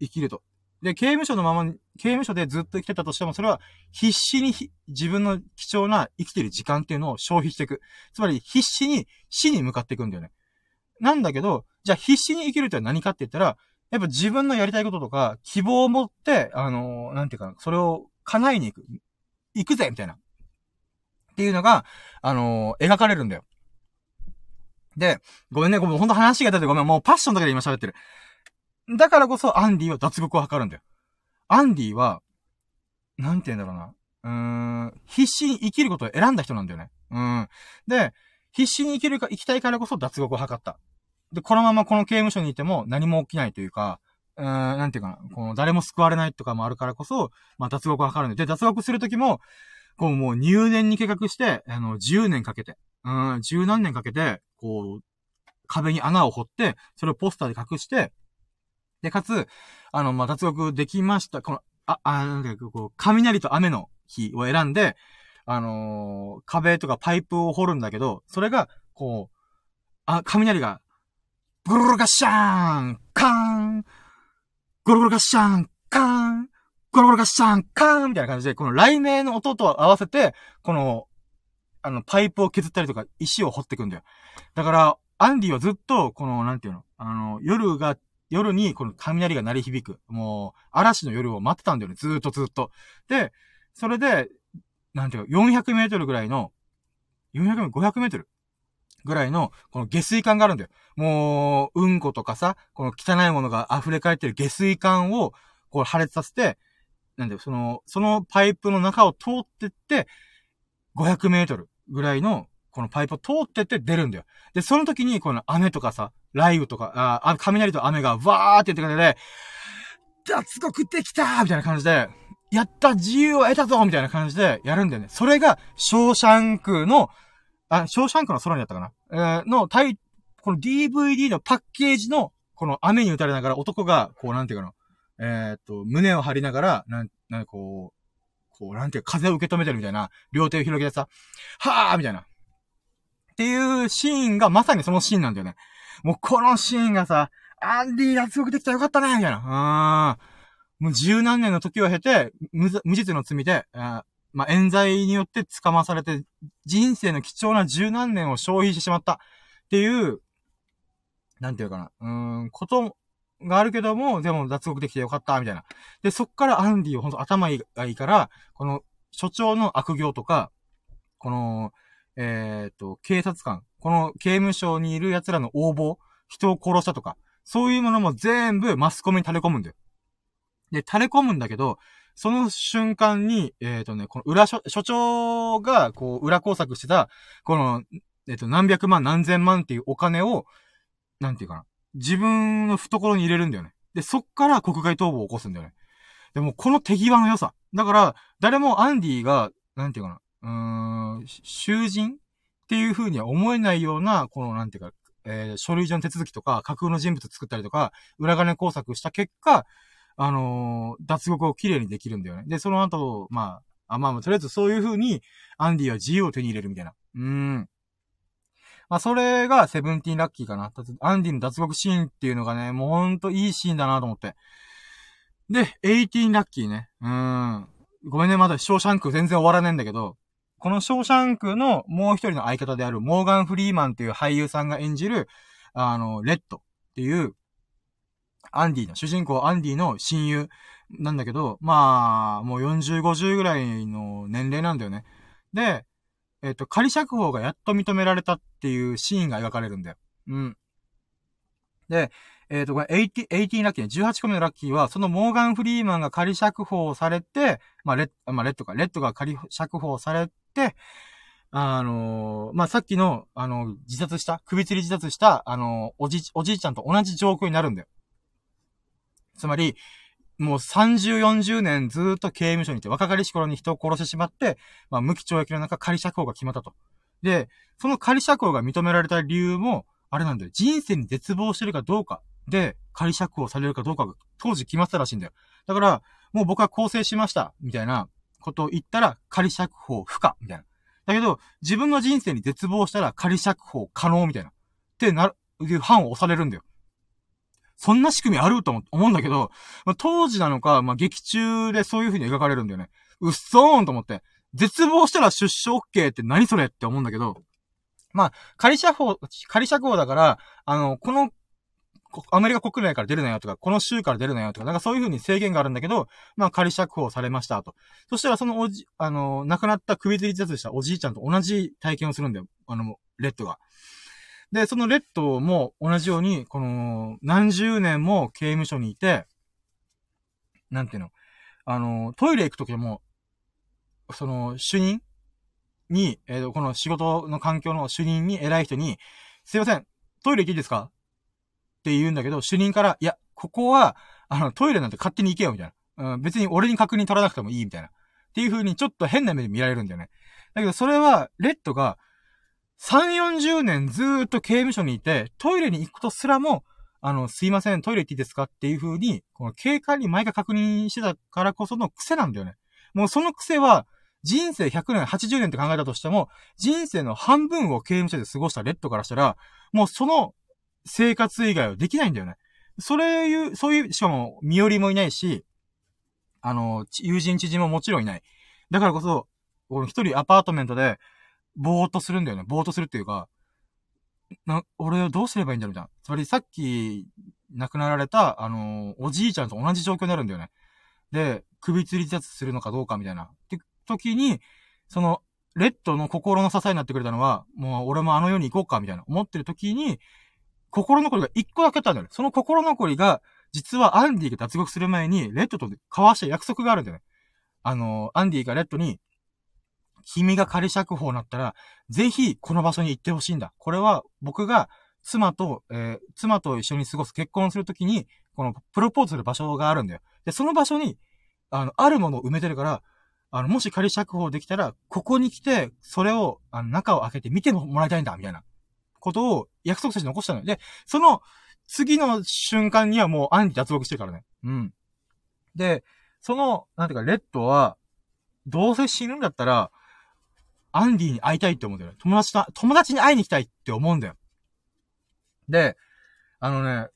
生きると。で、刑務所のまま、刑務所でずっと生きてたとしても、それは必死に自分の貴重な生きてる時間っていうのを消費していく。つまり必死に死に向かっていくんだよね。なんだけど、じゃあ必死に生きるって何かって言ったら、やっぱ自分のやりたいこととか、希望を持って、あのー、なんていうかな、それを叶えに行く。行くぜみたいな。っていうのが、あのー、描かれるんだよ。で、ごめんね、ごめん、ほんと話が出てごめん、もうパッションだけで今喋ってる。だからこそアンディは脱獄を図るんだよ。アンディは、なんて言うんだろうな。うーん、必死に生きることを選んだ人なんだよね。うん。で、必死に生きるか、生きたいからこそ脱獄を図った。で、このままこの刑務所にいても何も起きないというか、うーん、なんていうかな、この誰も救われないとかもあるからこそ、まあ脱獄を図るんで、で、脱獄するときも、こうもう入念に計画して、あの、10年かけて、うん、十何年かけて、こう、壁に穴を掘って、それをポスターで隠して、で、かつ、あの、まあ、脱獄できました。この、あ、あ、なんだこう、雷と雨の日を選んで、あのー、壁とかパイプを掘るんだけど、それが、こう、あ、雷が、ゴロゴロガッシャーンカーンゴロゴロガッシャーンカーンゴロゴロガッシャーンカーンみたいな感じで、この雷鳴の音と合わせて、この、あの、パイプを削ったりとか、石を掘っていくんだよ。だから、アンディはずっと、この、なんていうの、あの、夜が夜にこの雷が鳴り響く。もう、嵐の夜を待ってたんだよね。ずっとずっと。で、それで、なんていうか、400メートルぐらいの、400メートル、500メートルぐらいの、この下水管があるんだよ。もう、うんことかさ、この汚いものが溢れ返ってる下水管を、こう破裂させて、なんだよ、その、そのパイプの中を通ってって、500メートルぐらいの、このパイプを通ってって出るんだよ。で、その時に、この雨とかさ、雷雨とか、あ、雷と雨がわーって言ってくれて、脱獄できたーみたいな感じで、やった自由を得たぞみたいな感じでやるんだよね。それが、ショーシャンクの、あ、ショーシャンクの空にやったかな？えー、の、タイ、この DVD のパッケージの、この雨に打たれながら男が、こう、なんていうかな、えー、っと、胸を張りながら、なん、なんこう、こう、なんていうか、風を受け止めてるみたいな、両手を広げてさ、はーみたいな。っていうシーンがまさにそのシーンなんだよね。もうこのシーンがさ、アンディ脱獄できたらよかったねみたいな。うん。もう十何年の時を経て、無実の罪で、あまあ、冤罪によって捕まされて、人生の貴重な十何年を消費してしまったっていう、なんていうかな、うーん、ことがあるけども、でも脱獄できてよかった、みたいな。で、そっからアンディをほんと頭がいいから、この、所長の悪行とか、この、えっ、ー、と、警察官、この刑務所にいる奴らの応募、人を殺したとか、そういうものも全部マスコミに垂れ込むんだよ。で、垂れ込むんだけど、その瞬間に、えっ、ー、とね、この裏所、所長が、こう、裏工作してた、この、えっ、ー、と、何百万何千万っていうお金を、なんていうかな。自分の懐に入れるんだよね。で、そっから国外逃亡を起こすんだよね。でも、この手際の良さ。だから、誰もアンディが、なんていうかな。うーん、囚人っていう風には思えないような、この、なんていうか、えー、書類上の手続きとか、架空の人物作ったりとか、裏金工作した結果、あのー、脱獄をきれいにできるんだよね。で、その後、まあ、あまあ、とりあえずそういう風に、アンディは自由を手に入れるみたいな。うーん。まあ、それが seventeen ラッキーかな。アンディの脱獄シーンっていうのがね、もうほんといいシーンだなと思って。で、 eighteen ラッキーね。うーん。ごめんね、まだショーシャンク全然終わらねえんだけど、このショーシャンクのもう一人の相方であるモーガン・フリーマンっていう俳優さんが演じる、あの、レッドっていう、アンディの、主人公アンディの親友なんだけど、まあ、もう40、50ぐらいの年齢なんだよね。で、えっ、と、仮釈放がやっと認められたっていうシーンが描かれるんだよ。うん。で、えっ、ー、と、これ、80、18ラッキーね、18個目のラッキーは、そのモーガン・フリーマンが仮釈放されて、まあ、レッ、まあ、レッドか、レッドが仮釈放されて、あのー、まあ、さっきの、あの、自殺した、首吊り自殺した、あのー、おじ、おじいちゃんと同じ状況になるんだよ。つまり、もう30、40年ずっと刑務所にいて、若かりし頃に人を殺してしまって、まあ、無期懲役の中仮釈放が決まったと。で、その仮釈放が認められた理由も、あれなんだよ。人生に絶望してるかどうかで、仮釈放されるかどうかが当時決まってたらしいんだよ。だから、もう僕は更生しました、みたいなことを言ったら、仮釈放不可、みたいな。だけど、自分の人生に絶望したら仮釈放可能、みたいな。ってなる、いう判を押されるんだよ。そんな仕組みあると思うんだけど、まあ、当時なのか、まあ、劇中でそういう風に描かれるんだよね。うっそーんと思って。絶望したら出所 OK って何それって思うんだけど、まあ、仮釈放、仮釈放だから、あの、この、アメリカ国内から出るなよとか、この州から出るなよとか、なんかそういう風に制限があるんだけど、まあ仮釈放されましたと。そしたらそのおじ、あの、亡くなった首吊り自殺したおじいちゃんと同じ体験をするんだよ。あの、レッドが。で、そのレッドも同じように、この、何十年も刑務所にいて、なんていうの、あの、トイレ行くときも、その、主任に、えっー、この仕事の環境の主任に、偉い人に、すいません、トイレ行っていいですか？って言うんだけど、主任から、いや、ここは、あの、トイレなんて勝手に行けよ、みたいな。うん、別に俺に確認取らなくてもいい、みたいな。っていう風にちょっと変な目で見られるんだよね。だけど、それは、レッドが、3、40年ずーっと刑務所にいて、トイレに行くことすらも、あの、すいません、トイレ行っていいですかっていう風に、この警官に毎回確認してたからこその癖なんだよね。もうその癖は、人生100年、80年って考えたとしても、人生の半分を刑務所で過ごしたレッドからしたら、もうその生活以外はできないんだよね。それいう、そういう、しかも、身寄りもいないし、あの、友人知人ももちろんいない。だからこそ、この一人アパートメントで、ぼーっとするんだよね。ぼーっとするっていうか、な、俺はどうすればいいんだろうみたいな。つまりさっき亡くなられた、あの、おじいちゃんと同じ状況になるんだよね。で、首吊り自殺するのかどうかみたいな。って時に、その、レッドの心の支えになってくれたのは、もう俺もあの世に行こうかみたいな思ってる時に、心残りが一個だけあったんだよね。その心残りが、実はアンディが脱獄する前に、レッドと交わした約束があるんだよね。あのー、アンディがレッドに、君が仮釈放になったら、ぜひこの場所に行ってほしいんだ。これは僕が妻と、えー、妻と一緒に過ごす結婚するときに、このプロポーズする場所があるんだよ。で、その場所に、あの、あるものを埋めてるから、あの、もし仮釈放できたら、ここに来て、それを、あの、中を開けて見てもらいたいんだ、みたいなことを約束として残したのよ。で、その、次の瞬間にはもうアンディ脱獄してるからね。うん。で、その、なんていうか、レッドは、どうせ死ぬんだったら、アンディに会いたいって思うんだよね。友達と、友達に会いに行きたいって思うんだよ。で、あのね、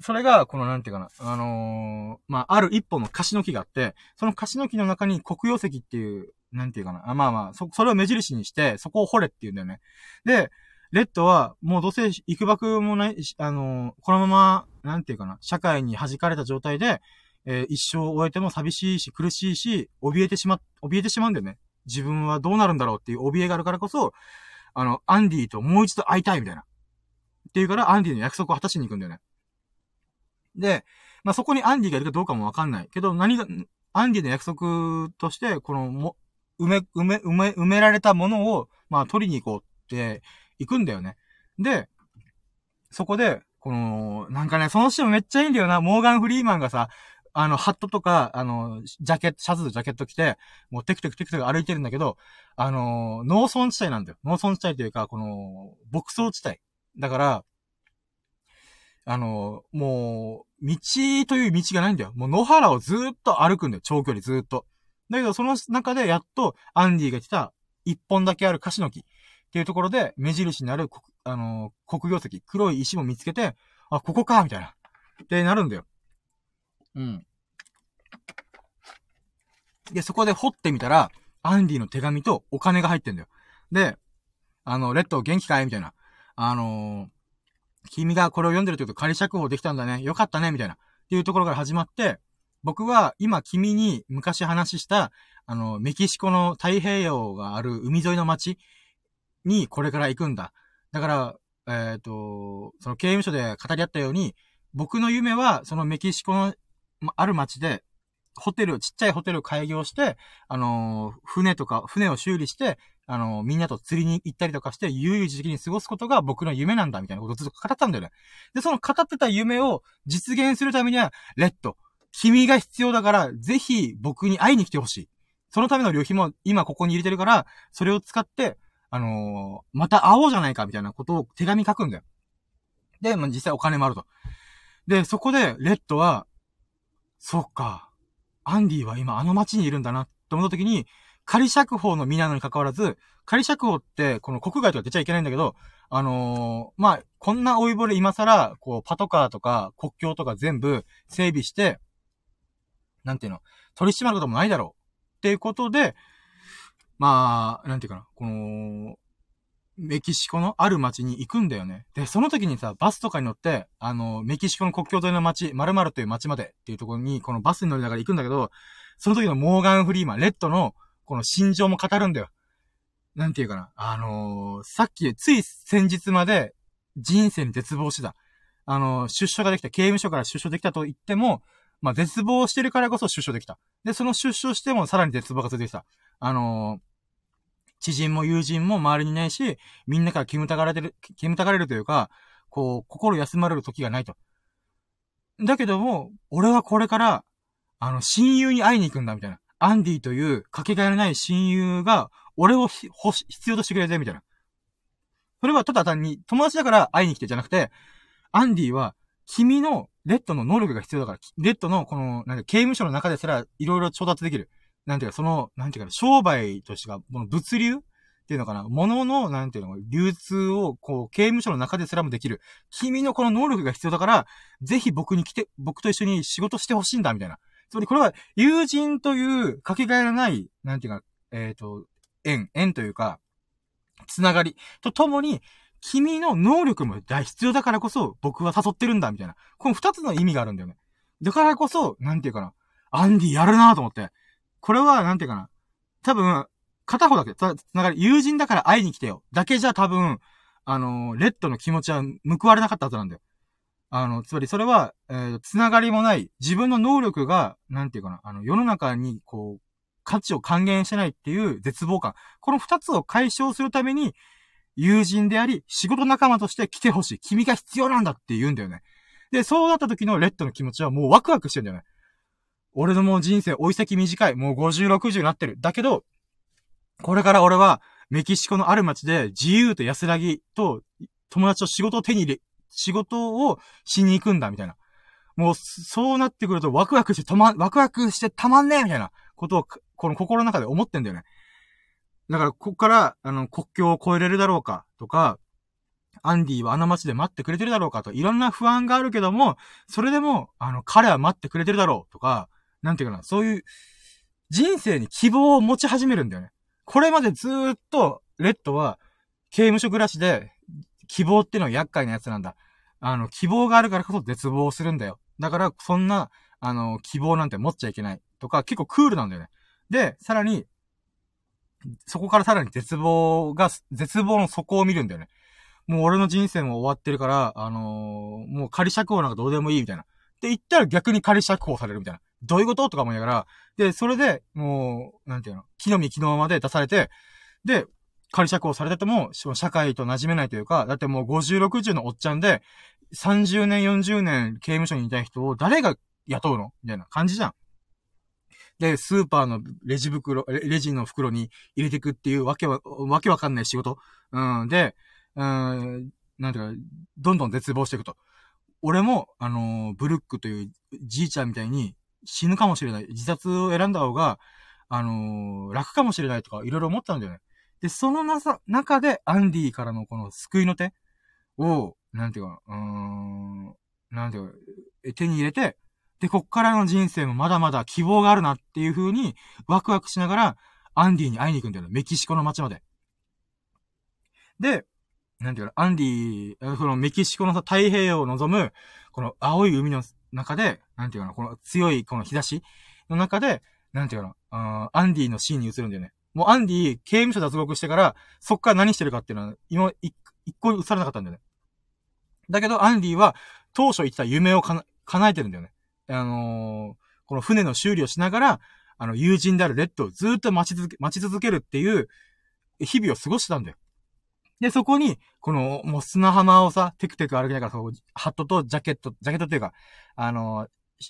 それが、このなんていうかな、あのー、まあ、ある一本の貸しの木があって、その貸しの木の中に黒曜石っていう、なんていうかな、あまあまあ、そ、それを目印にして、そこを掘れって言うんだよね。で、レッドは、もうどうせ、行くばくもない、あの、このまま、なんていうかな、社会に弾かれた状態で、えー、一生終えても寂しいし、苦しいし、怯えてしま、怯えてしまうんだよね。自分はどうなるんだろうっていう怯えがあるからこそ、あの、アンディともう一度会いたいみたいな。っていうから、アンディの約束を果たしに行くんだよね。で、まあ、そこにアンディがいるかどうかもわかんない。けど、何が、アンディの約束として、この、も、埋め、埋め、埋め、埋められたものを、まあ、取りに行こうって、行くんだよね。で、そこで、この、なんかね、その人めっちゃいいんだよな。モーガン・フリーマンがさ、あの、ハットとか、あの、ジャケット、シャツとジャケット着て、もうテクテクテクテク歩いてるんだけど、あの、農村地帯なんだよ。農村地帯というか、この、牧草地帯。だから、あの、もう、道という道がないんだよ。もう野原をずっと歩くんだよ。長距離ずっと。だけど、その中でやっと、アンディが来た、一本だけあるカシの木っていうところで、目印になる、あの、黒曜石、黒い石も見つけて、あ、ここかみたいな。ってなるんだよ。うん。で、そこで掘ってみたら、アンディの手紙とお金が入ってんだよ。で、あの、レッド元気かい？みたいな。あのー、君がこれを読んでるってこと仮釈放できたんだね。よかったねみたいな。っていうところから始まって、僕は今君に昔話した、あの、メキシコの太平洋がある海沿いの町にこれから行くんだ。だから、えっ、ー、と、その刑務所で語り合ったように、僕の夢は、そのメキシコの、ある町で、ホテル、ちっちゃいホテルを開業して、あのー、船とか、船を修理して、あのー、みんなと釣りに行ったりとかして、悠々自適に過ごすことが僕の夢なんだ、みたいなことをずっと語ったんだよね。で、その語ってた夢を実現するためには、レッド、君が必要だから、ぜひ僕に会いに来てほしい。そのための旅費も今ここに入れてるから、それを使って、あのー、また会おうじゃないか、みたいなことを手紙書くんだよ。で、まあ、実際お金もあると。で、そこで、レッドは、そっか。アンディは今あの街にいるんだなって思った時に、仮釈放の身なのに関わらず、仮釈放ってこの国外とか出ちゃいけないんだけど、あのー、まあ、こんな老いぼれ今更、こう、パトカーとか国境とか全部整備して、なんていうの、取り締まることもないだろう。っていうことで、まあ、なんていうかな、この、メキシコのある街に行くんだよね。で、その時にさ、バスとかに乗って、あの、メキシコの国境沿いの街、〇〇という街までっていうところに、このバスに乗りながら行くんだけど、その時のモーガン・フリーマン、レッドの、この心情も語るんだよ。なんていうかな。あのー、さっき、つい先日まで、人生に絶望してた。あの、出所ができた、刑務所から出所できたと言っても、まあ、絶望してるからこそ出所できた。で、その出所してもさらに絶望が続いてた。あのー知人も友人も周りにいないし、みんなから煙たがられる、煙たがれるというか、こう、心休まれる時がないと。だけども、俺はこれから、あの、親友に会いに行くんだ、みたいな。アンディというかけがえのない親友が、俺を必要としてくれて、みたいな。それはただ単に友達だから会いに来てじゃなくて、アンディは、君のレッドの能力が必要だから、レッドのこの、なんか刑務所の中ですらいろいろ調達できる。なんていうか、その、なんていうか、商売としてか、この物流っていうのかな、物の、なんていうの、流通を、こう、刑務所の中ですらもできる。君のこの能力が必要だから、ぜひ僕に来て、僕と一緒に仕事してほしいんだ、みたいな。つまりこれは、友人というかけがえのない、なんていうか、えっ、ー、と、縁、縁というか、つながりとともに、君の能力も大必要だからこそ、僕は誘ってるんだ、みたいな。この二つの意味があるんだよね。だからこそ、なんていうかな。アンディやるなと思って。これは、なんていうかな。多分、片方だけ、つながり、友人だから会いに来てよ。だけじゃ多分、あの、レッドの気持ちは報われなかったはずなんだよ。あの、つまりそれは、えー、つながりもない、自分の能力が、なんていうかな、あの、世の中に、こう、価値を還元してないっていう絶望感。この二つを解消するために、友人であり、仕事仲間として来てほしい。君が必要なんだって言うんだよね。で、そうなった時のレッドの気持ちはもうワクワクしてんだよね。俺のもう人生追い先短い。もう50、60になってる。だけど、これから俺は、メキシコのある街で自由と安らぎと友達と仕事を手に入れ、仕事をしに行くんだ、みたいな。もう、そうなってくるとワクワクしてたま、ワクワクしてたまんねえみたいなことを、この心の中で思ってんだよね。だから、ここから、あの、国境を越えれるだろうか、とか、アンディはあの街で待ってくれてるだろうかと、いろんな不安があるけども、それでも、あの、彼は待ってくれてるだろう、とか、なんていうかな、そういう、人生に希望を持ち始めるんだよね。これまでずーっと、レッドは、刑務所暮らしで、希望っていうのは厄介なやつなんだ。あの、希望があるからこそ絶望するんだよ。だから、そんな、あの、希望なんて持っちゃいけない。とか、結構クールなんだよね。で、さらに、そこからさらに絶望が、絶望の底を見るんだよね。もう俺の人生も終わってるから、あのー、もう仮釈放なんかどうでもいいみたいな。って言ったら逆に仮釈放されるみたいな。どういうこと？とか思いながら、で、それで、もう、なんていうの、木の実木のままで出されて、で、仮釈放されてても、社会と馴染めないというか、だってもう50、60のおっちゃんで、30年、40年刑務所にいた人を誰が雇うの？みたいな感じじゃん。で、スーパーのレジ袋、レジの袋に入れていくっていうわけわ、わけわかんない仕事。うん。で、うん、なんていうか、どんどん絶望していくと。俺も、あのー、ブルックというじいちゃんみたいに、死ぬかもしれない。自殺を選んだ方が、あのー、楽かもしれないとか、いろいろ思ったんだよね。で、そのなさ、中で、アンディからのこの救いの手を、なんていうか、うーん、なんていうか、手に入れて、で、こっからの人生もまだまだ希望があるなっていう風に、ワクワクしながら、アンディに会いに行くんだよね。メキシコの街まで。で、なんていうか、アンディ、そのメキシコのさ、太平洋を望む、この青い海の中で、なんていうかな、この強いこの日差しの中で、なんていうかな、アンディのシーンに映るんだよね。もうアンディ、刑務所脱獄してから、そっから何してるかっていうのは、今、一個映されなかったんだよね。だけど、アンディは、当初言ってた夢をかな、叶えてるんだよね。あのー、この船の修理をしながら、あの、友人であるレッドをずっと待ち続け、待ち続けるっていう、日々を過ごしてたんだよ。で、そこに、この、もう砂浜をさ、テクテク歩きながら、そう、ハットとジャケット、ジャケットっていうか、あの、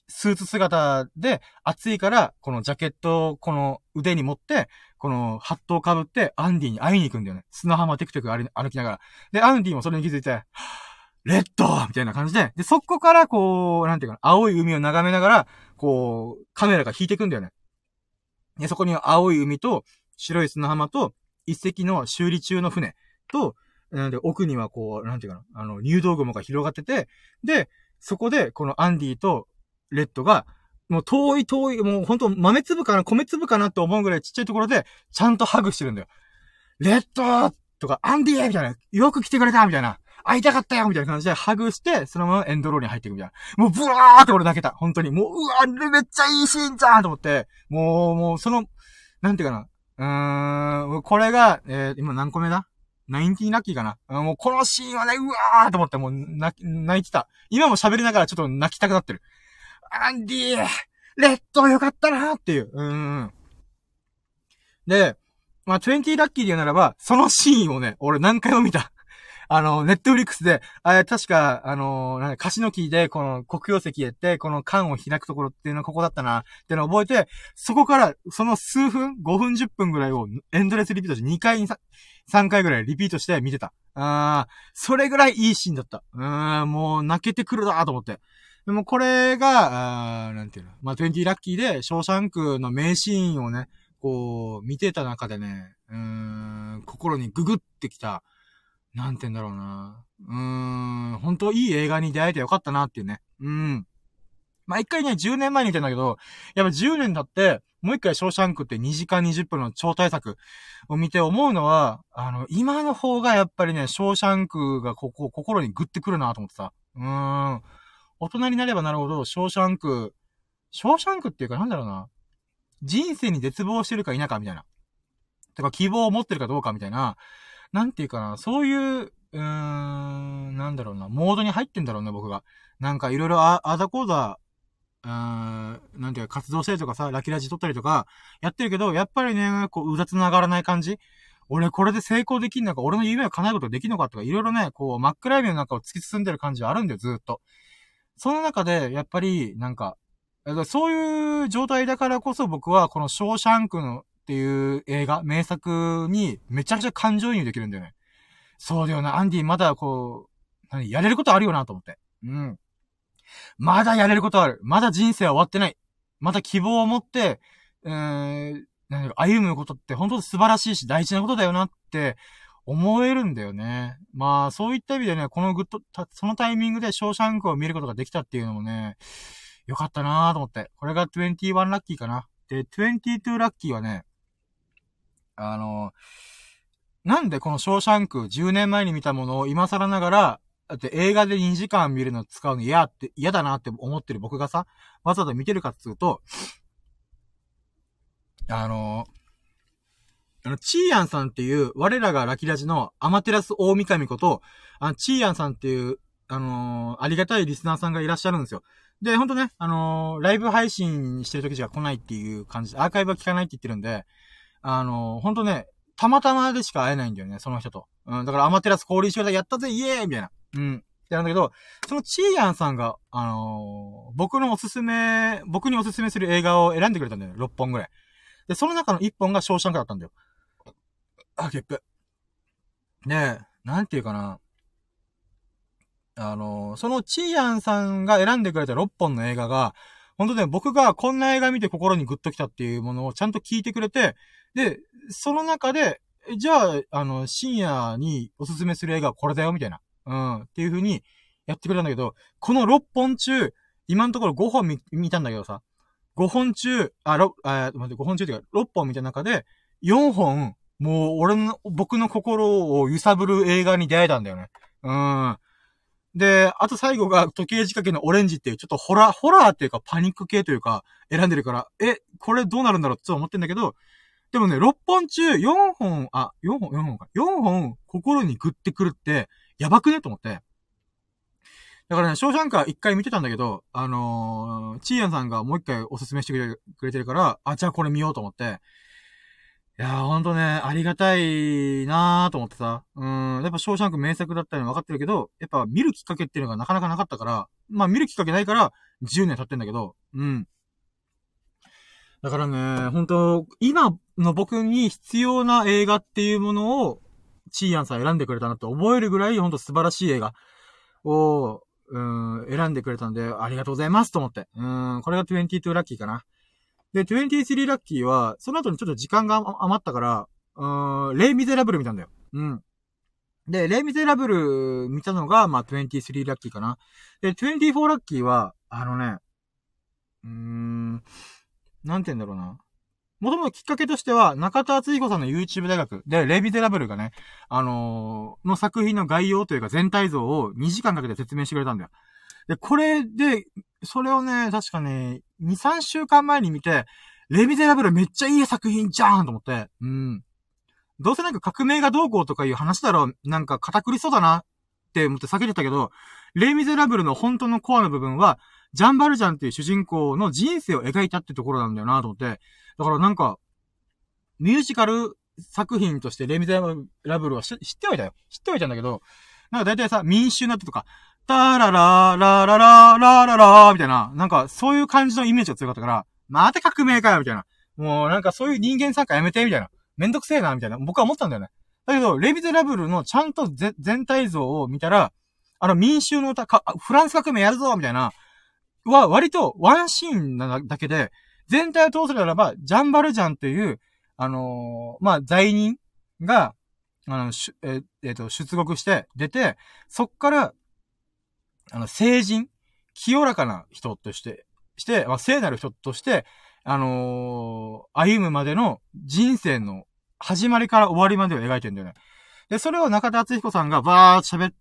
スーツ姿で暑いから、このジャケットをこの腕に持って、このハットを被ってアンディに会いに行くんだよね。砂浜テクテク歩きながら。で、アンディもそれに気づいて、レッドみたいな感じで、で、そこからこう、なんていうかな、青い海を眺めながら、こう、カメラが引いていくんだよね。で、そこに青い海と白い砂浜と一隻の修理中の船と、なんで、奥にはこう、なんていうかな、あの、入道雲が広がってて、で、そこで、このアンディとレッドが、もう遠い遠い、もうほんと豆粒かな、米粒かなって思うぐらいちっちゃいところで、ちゃんとハグしてるんだよ。レッドとか、アンディみたいな、よく来てくれたみたいな。会いたかったよみたいな感じでハグして、そのままエンドロールに入っていくみたいな。もうブワーって俺泣けた。本当に。もう、うわ、めっちゃいいシーンじゃんと思って、もう、もう、その、なんていうかな。うーん、これが、えー、今何個目だ？ナインティーラッキーかな。もうこのシーンはね、うわーと思って、もう泣き、泣いてた。今も喋りながらちょっと泣きたくなってる。アンディーレッドよかったなーっていう。うん。で、まあ、20ラッキーで言うならば、そのシーンをね、俺何回も見た。あの、ネットフリックスで、あ、確か、あの、なんか、シの木で、この、黒曜石へって、この缶を開くところっていうのはここだったな、っていうのを覚えて、そこから、その数分、5分10分ぐらいを、エンドレスリピートして2回、3回ぐらいリピートして見てた。あー、それぐらいいいシーンだった。うーん、もう泣けてくるなと思って。でもこれが、あーなんていうの。まあ、20ラッキーで、ショーシャンクの名シーンをね、こう、見てた中でね、うーん、心にググってきた、なんて言うんだろうな。うーん、本当いい映画に出会えてよかったなっていうね。うん。まあ、一回ね、10年前に言ってんだけど、やっぱ10年経って、もう一回ショーシャンクって2時間20分の超大作を見て思うのは、あの、今の方がやっぱりね、ショーシャンクがここ、心にグッてくるなと思ってさ。うーん。大人になればなるほど、ショーシャンク、ショーシャンクっていうかなんだろうな。人生に絶望してるか否かみたいな。とか希望を持ってるかどうかみたいな。なんていうかな、そういう、うーん、なんだろうな、モードに入ってんだろうね、僕が。なんかいろいろあ、あだこうだ、うーん、なんていうか、活動したりとかさ、ラキラジ撮ったりとか、やってるけど、やっぱりね、こう、うだつながらない感じ俺これで成功できんのか、俺の夢を叶えることできんのかとか、いろいろね、こう、真っ暗闇の中を突き進んでる感じはあるんだよ、ずっと。その中で、やっぱり、なんか、そういう状態だからこそ僕は、このショーシャンクのっていう映画、名作にめちゃくちゃ感情移入できるんだよね。そうだよな、アンディまだこう、何、やれることあるよなと思って。うん。まだやれることある。まだ人生は終わってない。まだ希望を持って、えー、何歩むことって本当に素晴らしいし大事なことだよなって思えるんだよね。まあ、そういった意味でね、このグッド、そのタイミングでショーシャンクを見ることができたっていうのもね、よかったなぁと思って。これが21ラッキーかな。で、22ラッキーはね、あの、なんでこのショーシャンク10年前に見たものを今更ながら、だって映画で2時間見るの使うの嫌って、嫌だなって思ってる僕がさ、わざわざ見てるかっつうと、あの、あの、チーヤンさんっていう、我らがラキラジのアマテラス大神こと、あの、チーヤンさんっていう、あのー、ありがたいリスナーさんがいらっしゃるんですよ。で、ほんとね、あのー、ライブ配信してる時しか来ないっていう感じで、アーカイブは聞かないって言ってるんで、あの、ほんとね、たまたまでしか会えないんだよね、その人と。うん、だからアマテラス交流しようやったぜ、イエーイみたいな。うん。ってなんだけど、そのチーヤンさんが、あのー、僕のおすすめ、僕におすすめする映画を選んでくれたんだよ、6本ぐらい。で、その中の1本がショーシャンクだったんだよ。あ、ゲップ。で、なんていうかな。あのー、そのチーヤンさんが選んでくれた6本の映画が、本当ね、僕がこんな映画見て心にグッときたっていうものをちゃんと聞いてくれて、で、その中で、じゃあ、あの、深夜におすすめする映画はこれだよ、みたいな。うん。っていう風にやってくれたんだけど、この6本中、今のところ5本見見たんだけどさ、5本中、あ、6、あ、待って、5本中っていうか、6本見た中で、4本、もう、俺の、僕の心を揺さぶる映画に出会えたんだよね。うん。で、あと最後が時計仕掛けのオレンジっていう、ちょっとホラー、ホラーっていうかパニック系というか、選んでるから、え、これどうなるんだろうって思ってんだけど、でもね、6本中4本、あ、4本、4本か。4本心にグってくるって、やばくね？と思って。だからね、ショーシャンカー一回見てたんだけど、あのー、チーヤンさんがもう一回おすすめしてくれてるから、あ、じゃあこれ見ようと思って、いやーほんとね、ありがたいなーと思ってさ。うん、やっぱショーシャンク名作だったの分かってるけど、やっぱ見るきっかけっていうのがなかなかなかったから、まあ見るきっかけないから、10年経ってんだけど、うん。だからね、本当今の僕に必要な映画っていうものを、チーヤンさん選んでくれたなって思えるぐらい、ほんと素晴らしい映画を、うん、選んでくれたんで、ありがとうございますと思って。うん、これが22ラッキーかな。で、23ラッキーは、その後にちょっと時間が余ったから、うん、レイ・ミゼラブル見たんだよ。うん。で、レイ・ミゼラブル見たのが、まあ、23ラッキーかな。で、24ラッキーは、あのね、うーん、なんて言うんだろうな。もともときっかけとしては、中田敦彦さんの YouTube 大学で、レイ・ミゼラブルがね、あのー、の作品の概要というか全体像を2時間かけて説明してくれたんだよ。で、これで、それをね、確かね、2、3週間前に見て、レミゼラブルめっちゃいい作品じゃんと思って、うん。どうせなんか革命がどうこうとかいう話だろう、なんか堅苦りそうだなって思って避けてたけど、レイ・ミゼラブルの本当のコアの部分は、ジャンバルジャンっていう主人公の人生を描いたってところなんだよなと思って。だからなんか、ミュージカル作品としてレ・ミゼラブルは知ってはいたよ。知ってはいたんだけど、なんか大体さ、民衆なってとか、タララララララララみたいな、なんかそういう感じのイメージが強かったから、また革命かよみたいな。もうなんかそういう人間参加やめてみたいな。めんどくせえなみたいな。僕は思ったんだよね。だけど、レビゼラブルのちゃんと全体像を見たら、あの民衆の歌、フランス革命やるぞみたいな、は割とワンシーンなだけで、全体を通すならば、ジャンバルジャンという、あのー、まあ、罪人が、あの、しええー、と、出国して出て、そっから、あの、成人、清らかな人として、して、まあ、聖なる人として、あのー、歩むまでの人生の始まりから終わりまでを描いてるんだよね。で、それを中田敦彦さんがバーっと喋っ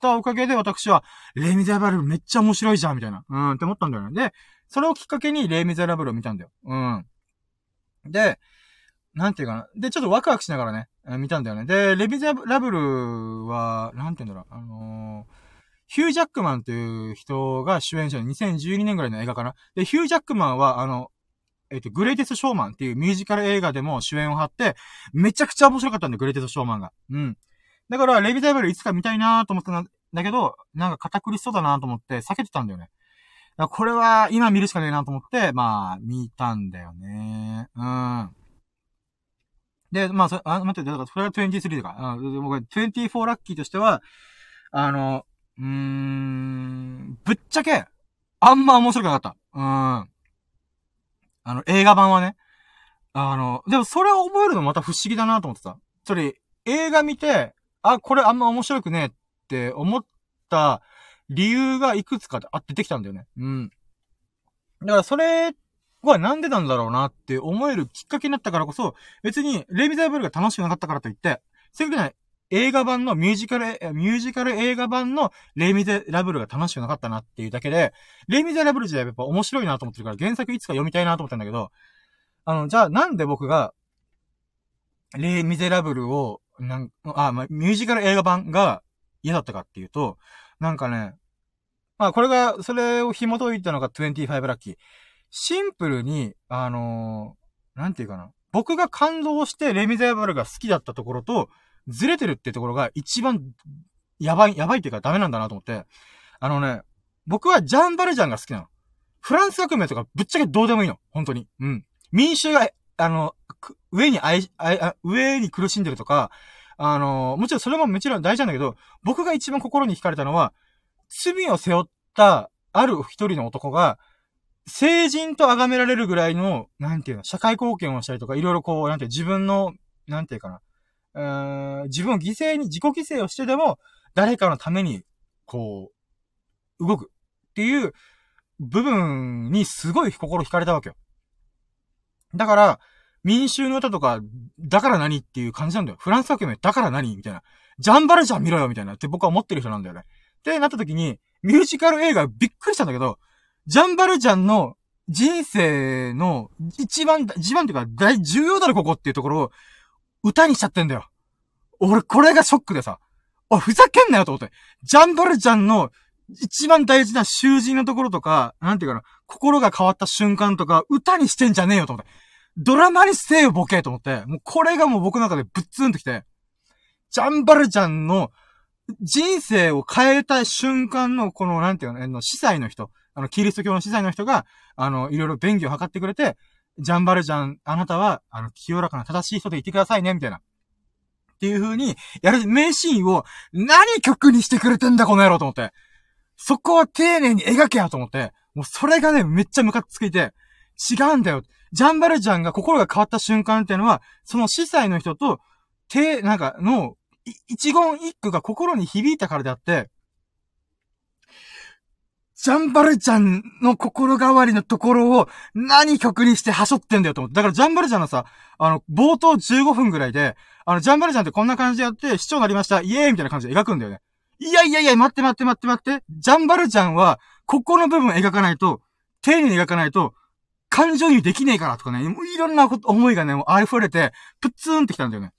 たおかげで私は、レ・ミゼラブルめっちゃ面白いじゃんみたいな。うん、って思ったんだよね。で、それをきっかけにレイ・ミゼラブルを見たんだよ。うん。で、なんていうかな。で、ちょっとワクワクしながらね、見たんだよね。で、レイ・ミゼラブルは、なんていうんだろう。あのーヒュー・ジャックマンという人が主演者の2012年ぐらいの映画かな。で、ヒュー・ジャックマンは、あの、えっ、と、グレイテスト・ショーマンっていうミュージカル映画でも主演を張って、めちゃくちゃ面白かったんだよ、グレイテスト・ショーマンが。うん。だから、レビタイバルいつか見たいなと思ったんだけど、なんか堅苦しそうだなと思って避けてたんだよね。これは今見るしかねえなと思って、まあ、見たんだよね。うん。で、まあ、そあ、待って、だから、それが23か。うん、僕、24ラッキーとしては、あの、うーん、ぶっちゃけ、あんま面白くなかった。うん。あの、映画版はね。あの、でもそれを覚えるのまた不思議だなと思ってた。それ、映画見て、あ、これあんま面白くねえって思った理由がいくつかあって出てきたんだよね。うん。だからそれはなんでなんだろうなって思えるきっかけになったからこそ、別にレイビザーブルが楽しくなかったからといって、そういうことない映画版のミュージカル、ミュージカル映画版のレイ・ミゼラブルが楽しくなかったなっていうだけで、レイ・ミゼラブル自体やっぱ面白いなと思ってるから原作いつか読みたいなと思ったんだけど、あの、じゃあなんで僕が、レイ・ミゼラブルを、なん、あ、まあ、ミュージカル映画版が嫌だったかっていうと、なんかね、まあこれが、それを紐解いたのが25ラッキー。シンプルに、あのー、なんていうかな。僕が感動してレミゼラブルが好きだったところと、ずれてるってところが一番やばい、やばいっていうかダメなんだなと思って。あのね、僕はジャンバルジャンが好きなの。フランス革命とかぶっちゃけどうでもいいの。本当に。うん。民衆が、あの、上にあい、あ上に苦しんでるとか、あの、もちろんそれももちろん大事なんだけど、僕が一番心に惹かれたのは、罪を背負ったある一人の男が、成人と崇められるぐらいの、なんていうの、社会貢献をしたりとか、いろいろこう、なんていう自分の、なんていうかな、うん自分を犠牲に、自己犠牲をしてでも、誰かのために、こう、動くっていう部分にすごい心惹かれたわけよ。だから、民衆の歌とか、だから何っていう感じなんだよ。フランス革命だから何みたいな。ジャンバルジャン見ろよみたいなって僕は思ってる人なんだよね。ってなった時に、ミュージカル映画びっくりしたんだけど、ジャンバルジャンの人生の一番、一番っていうか大重要だろここっていうところを歌にしちゃってんだよ。俺、これがショックでさ。おふざけんなよと思って。ジャンバルちゃんの一番大事な囚人のところとか、なんていうかな、心が変わった瞬間とか、歌にしてんじゃねえよと思って。ドラマにせえよ、ボケと思って。もうこれがもう僕の中でぶっつんときて、ジャンバルちゃんの人生を変えた瞬間の、この、なんていうの、司祭の人、あの、キリスト教の司祭の人が、あの、いろいろ便宜を図ってくれて、ジャンバルジャン、あなたは、あの、清らかな正しい人でいてくださいね、みたいな。っていう風に、やる名シーンを、何曲にしてくれてんだ、この野郎と思って。そこは丁寧に描けやと思って、もうそれがね、めっちゃムカつくいて、違うんだよ。ジャンバルジャンが心が変わった瞬間っていうのは、その司祭の人と、手、なんか、の、一言一句が心に響いたからであって、ジャンバルちゃんの心変わりのところを何曲にしてはしょってんだよと思って。だからジャンバルちゃんのさ、あの、冒頭15分ぐらいで、あの、ジャンバルちゃんってこんな感じでやって、市長になりました、イエーイみたいな感じで描くんだよね。いやいやいや、待って待って待って待って。ジャンバルちゃんは、ここの部分描かないと、丁寧に描かないと、感情移入できねえからとかね、いろんな思いがね、もう溢れて、プッツーンってきたんだよね。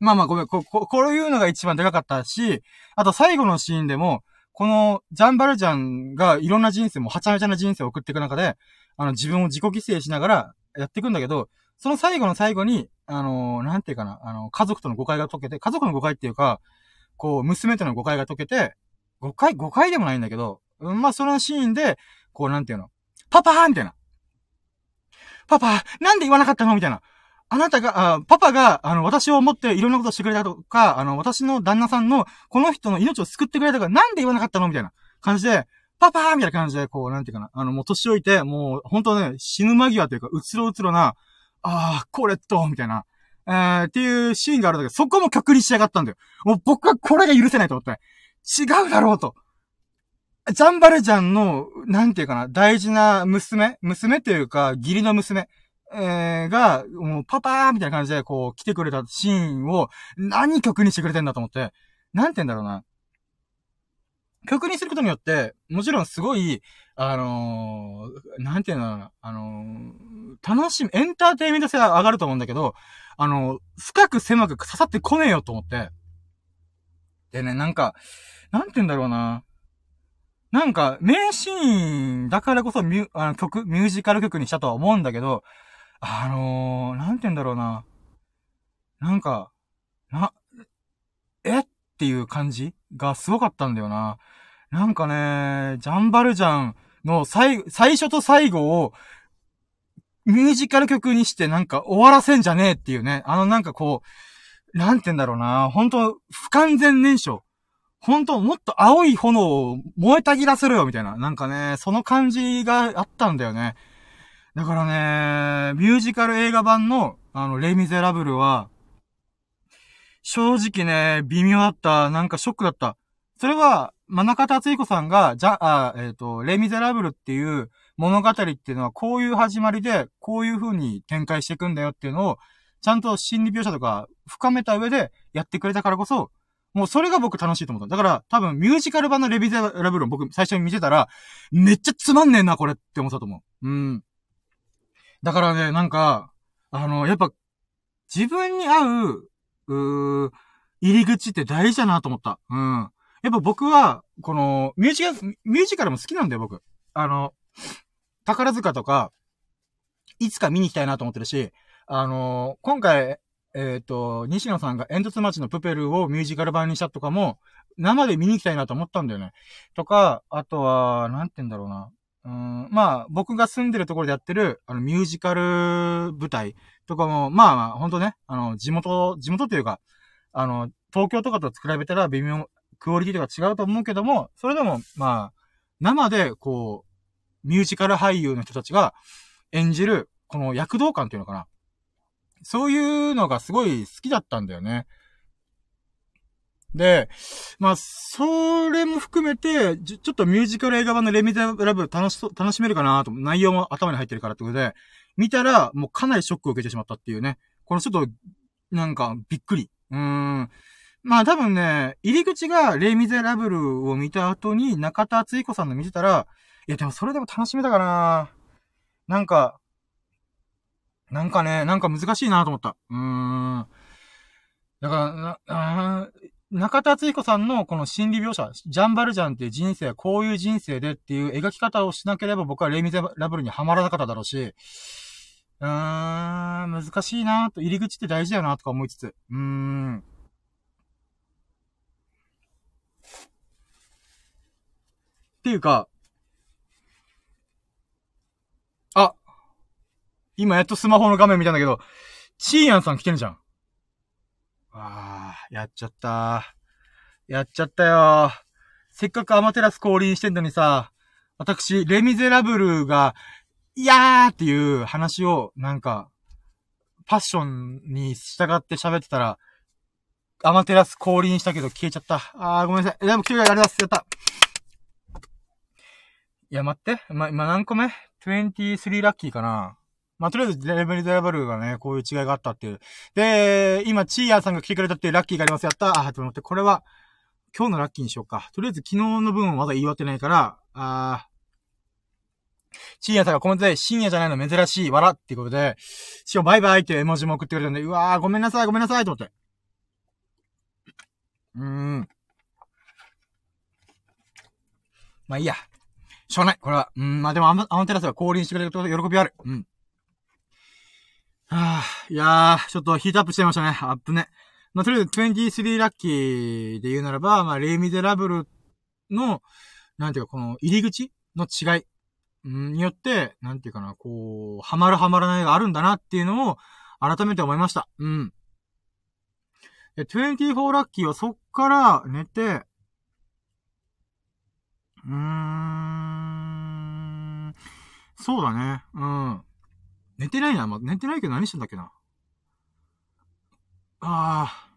まあまあごめん、こ、こ、こういうのが一番でかかったし、あと最後のシーンでも、この、ジャンバルジャンがいろんな人生もはちゃめちゃな人生を送っていく中で、あの、自分を自己犠牲しながらやっていくんだけど、その最後の最後に、あのー、なんていうかな、あの、家族との誤解が解けて、家族の誤解っていうか、こう、娘との誤解が解けて、誤解、誤解でもないんだけど、うん、まあ、そのシーンで、こう、なんていうの、パパーみたいな。パパ、なんで言わなかったの？みたいな。あなたが、あパパが、あの、私を思っていろんなことしてくれたとか、あの、私の旦那さんの、この人の命を救ってくれたから、なんで言わなかったの？みたいな感じで、パパーみたいな感じで、こう、なんていうかな、あの、もう年老いて、もう、本当ね、死ぬ間際というか、うつろうつろな、ああ、これと、みたいな、えー、っていうシーンがあるんだけど、そこも曲に仕上がったんだよ。もう僕はこれが許せないと思って。違うだろうと。ジャンバルジャンの、なんていうかな、大事な娘娘っていうか、義理の娘。えー、が、もうパパーみたいな感じでこう来てくれたシーンを何曲にしてくれてんだと思って、なんて言うんだろうな。曲にすることによって、もちろんすごい、あのー、なんて言うんだろうな、あのー、楽しみ、エンターテイメント性が上がると思うんだけど、あのー、深く狭く刺さってこねえよと思って。でね、なんか、なんて言うんだろうな。なんか、名シーンだからこそミュあの曲、ミュージカル曲にしたとは思うんだけど、あのー、なんて言うんだろうな。なんか、な、え？っていう感じがすごかったんだよな。なんかね、ジャンバルジャンの最、最初と最後を、ミュージカル曲にしてなんか終わらせんじゃねえっていうね。あのなんかこう、なんて言うんだろうな。本当不完全燃焼。本当もっと青い炎を燃えたぎらせろよみたいな。なんかね、その感じがあったんだよね。だからね、ミュージカル映画版の、あの、レ・ミゼラブルは、正直ね、微妙だった。なんかショックだった。それは、真中達彦さんが、じゃ、あ、えっ、ー、と、レ・ミゼラブルっていう物語っていうのは、こういう始まりで、こういう風に展開していくんだよっていうのを、ちゃんと心理描写とか深めた上でやってくれたからこそ、もうそれが僕楽しいと思った。だから、多分ミュージカル版のレビゼラブルを僕最初に見てたら、めっちゃつまんねえな、これって思ったと思う。うん。だからね、なんか、あの、やっぱ、自分に合う、うー、入り口って大事だなと思った。うん。やっぱ僕は、この、ミュージカル、ミュージカルも好きなんだよ、僕。あの、宝塚とか、いつか見に行きたいなと思ってるし、あの、今回、えっ、ー、と、西野さんが煙突町のプペルをミュージカル版にしたとかも、生で見に行きたいなと思ったんだよね。とか、あとは、なんて言うんだろうな。うん、まあ、僕が住んでるところでやってる、あの、ミュージカル舞台とかも、まあまあ、ほんとね、あの、地元、地元っていうか、あの、東京とかと比べたら微妙、クオリティとか違うと思うけども、それでも、まあ、生で、こう、ミュージカル俳優の人たちが演じる、この躍動感っていうのかな。そういうのがすごい好きだったんだよね。で、まあ、それも含めて、ちょっとミュージカル映画版のレミゼラブル楽し、楽しめるかなと、内容も頭に入ってるからってことで、見たら、もうかなりショックを受けてしまったっていうね。このちょっと、なんか、びっくり。うーん。まあ多分ね、入り口がレ・ミゼラブルを見た後に中田敦彦さんの見てたら、いやでもそれでも楽しめたかななんか、なんかね、なんか難しいなと思った。うーん。だから、な、あ中田敦彦さんのこの心理描写、ジャンバルジャンっていう人生はこういう人生でっていう描き方をしなければ僕はレミゼラブルにはまらなかっただろうし、うーん、難しいなと、入り口って大事だよなとか思いつつ、うーん。っていうか、あ、今やっとスマホの画面見たんだけど、チーヤンさん来てるじゃん。ああ、やっちゃった。やっちゃったよ。せっかくアマテラス降臨してんのにさ、私、レミゼラブルが、いやーっていう話を、なんか、パッションに従って喋ってたら、アマテラス降臨したけど消えちゃった。あー、ごめんなさい。でも、9回あります。やった。いや、待って。ま、今何個目 ?23 ラッキーかなまあ、とりあえず、レベルレベルがね、こういう違いがあったっていう。で、今、チーヤーさんが来てくれたっていうラッキーがあります。やった。あ、と思って、これは、今日のラッキーにしようか。とりあえず、昨日の分をまだ言い終わってないから、あチーヤーさんがコメントで、深夜じゃないの珍しい、笑っていうことで、しかもバイバイって絵文字も送ってくれたんで、うわー、ごめんなさい、ごめんなさい、と思って。うーん。まあいいや。しょうがない。これは。うん、まあでも、あの、あのテラスが降臨してくれること喜びある。うん。はぁ、いやー、ちょっとヒートアップしちゃいましたね。アップね。まあ、とりあえず23ラッキーで言うならば、まあ、レイ・ミゼラブルの、なんていうか、この入り口の違い、によって、なんていうかな、こう、ハマるハマらないがあるんだなっていうのを、改めて思いました。うん。24ラッキーはそっから寝て、うーん、そうだね。うん。寝てないな。ま寝てないけど何してんだっけな。ああ。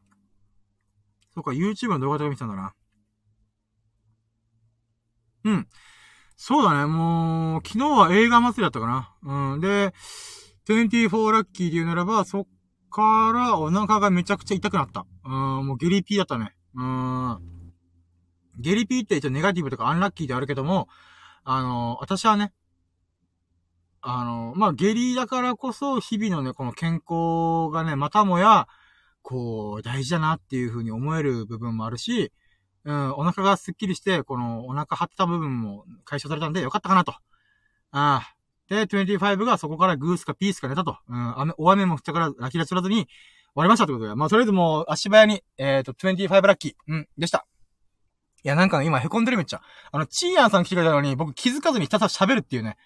そっか、YouTube の動画とか見てたんだな。うん。そうだね、もう、昨日は映画祭りだったかな。うん。で、24ラッキーで言うならば、そっからお腹がめちゃくちゃ痛くなった。うん、もうゲリピーだったね。うん。ゲリピーって一応ネガティブとかアンラッキーであるけども、あの、私はね、あの、まあ、下痢だからこそ、日々のね、この健康がね、またもや、こう、大事だなっていう風に思える部分もあるし、うん、お腹がスッキリして、このお腹張ってた部分も解消されたんでよかったかなと。ああ。で、25がそこからグースかピースか寝たと。うん、雨、大雨も降ったからラキラチらずに終わりましたってことで。まあ、とりあえずもう足早に、えっ、ー、と、25ラッキー、うん、でした。いや、なんか今凹んでるめっちゃ。あの、チーヤンさん来てくれたのに、僕気づかずにひたすら喋るっていうね。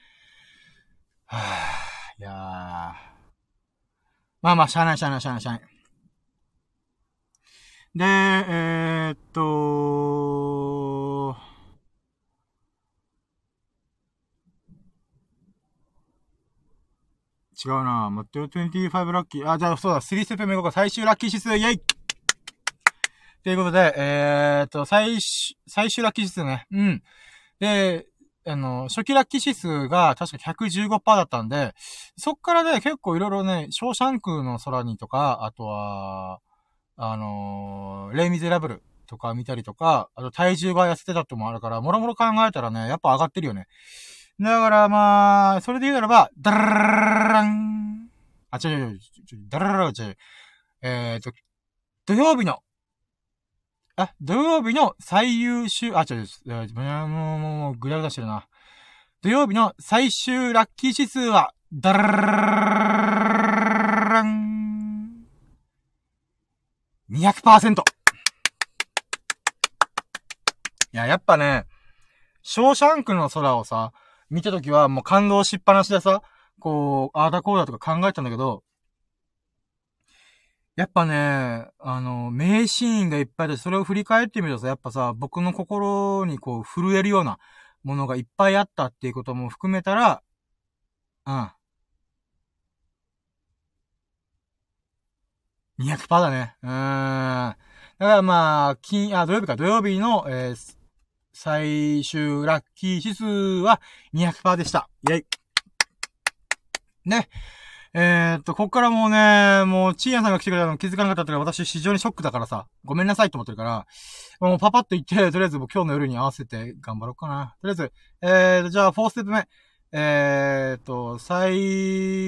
はぁ、いやー。まあまあ、しゃあないしゃあないしゃあないしゃあない。で、えー、っと、違うな待ってよ、25ラッキー。あ、じゃあそうだ、3ステップ目こうか。最終ラッキー指数、イェイということで、えー、っと、最終、最終ラッキー指数ね。うん。で、あの、初期ラッキー指数が確か115%だったんで、そっからね、結構いろいろね、ショーシャンクの空にとか、あとは、あのー、レイミゼラブルとか見たりとか、あと体重が痩せてたってもあるから、もろもろ考えたらね、やっぱ上がってるよね。だからまあ、それで言うならば、ダララランあ、違う違う違う、ダラララ違う。えっ、ー、と、土曜日のあ、土曜日の最優秀、あ、違う、もう、もう、もう、ぐだぐだしてるな。土曜日の最終ラッキー指数は、ダララン !200%! いや、やっぱね、ショーシャンクの空をさ、見たときはもう感動しっぱなしでさ、こう、ああだこうだとか考えたんだけど、やっぱね、あの、名シーンがいっぱいで、それを振り返ってみるとさ、やっぱさ、僕の心にこう、震えるようなものがいっぱいあったっていうことも含めたら、うん。200%だね。うーん。だからまあ、金、あ、土曜日か、土曜日の、えー、最終ラッキー指数は200%でした。イェイ。ね。えー、っと、こっからもうね、もう、チーヤンさんが来てくれたの気づかなかったって私非常にショックだからさ、ごめんなさいと思ってるから、もうパパッと言って、とりあえずもう今日の夜に合わせて頑張ろうかな。とりあえず、えーと、じゃあ、4ステップ目。えーと、最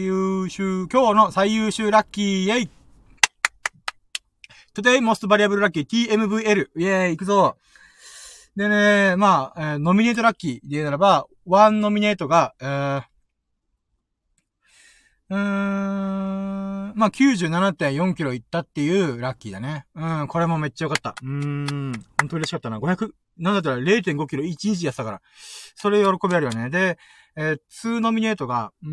優秀、今日の最優秀ラッキー、イェイ !Today most variable lucky TMVL. イェイ、行くぞ。でね、まあ、えー、ノミネートラッキーで言うならば、ワンノミネートが、えー、うーん、まあ、97.4キロいったっていうラッキーだね。うん、これもめっちゃ良かった。うーん、本当嬉しかったな。500、なんだったら0.5キロ1日やったから。それ喜びあるよね。で、えー、2ノミネートが、うーん、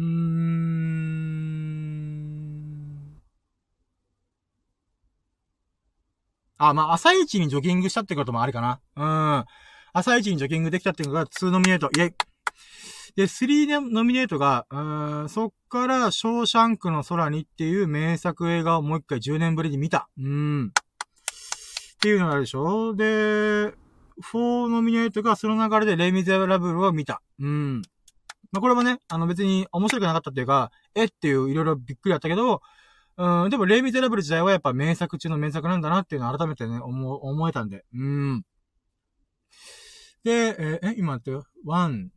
あ、まあ、朝一にジョギングしたってこともあるかな。うん。朝一にジョギングできたっていうのが2ノミネート。イェイ。で、3ノミネートが、そっから、ショーシャンクの空にっていう名作映画をもう一回10年ぶりに見た。うん。っていうのがあるでしょ？で、4ノミネートがその流れでレイ・ミゼラブルを見た。うん。まあ、これもね、あの別に面白くなかったっていうか、えっていういろいろびっくりあったけど、うん、でもレイ・ミゼラブル自体はやっぱ名作中の名作なんだなっていうのを改めてね、思、思えたんで。うん。で、え、え、今ってよ。1、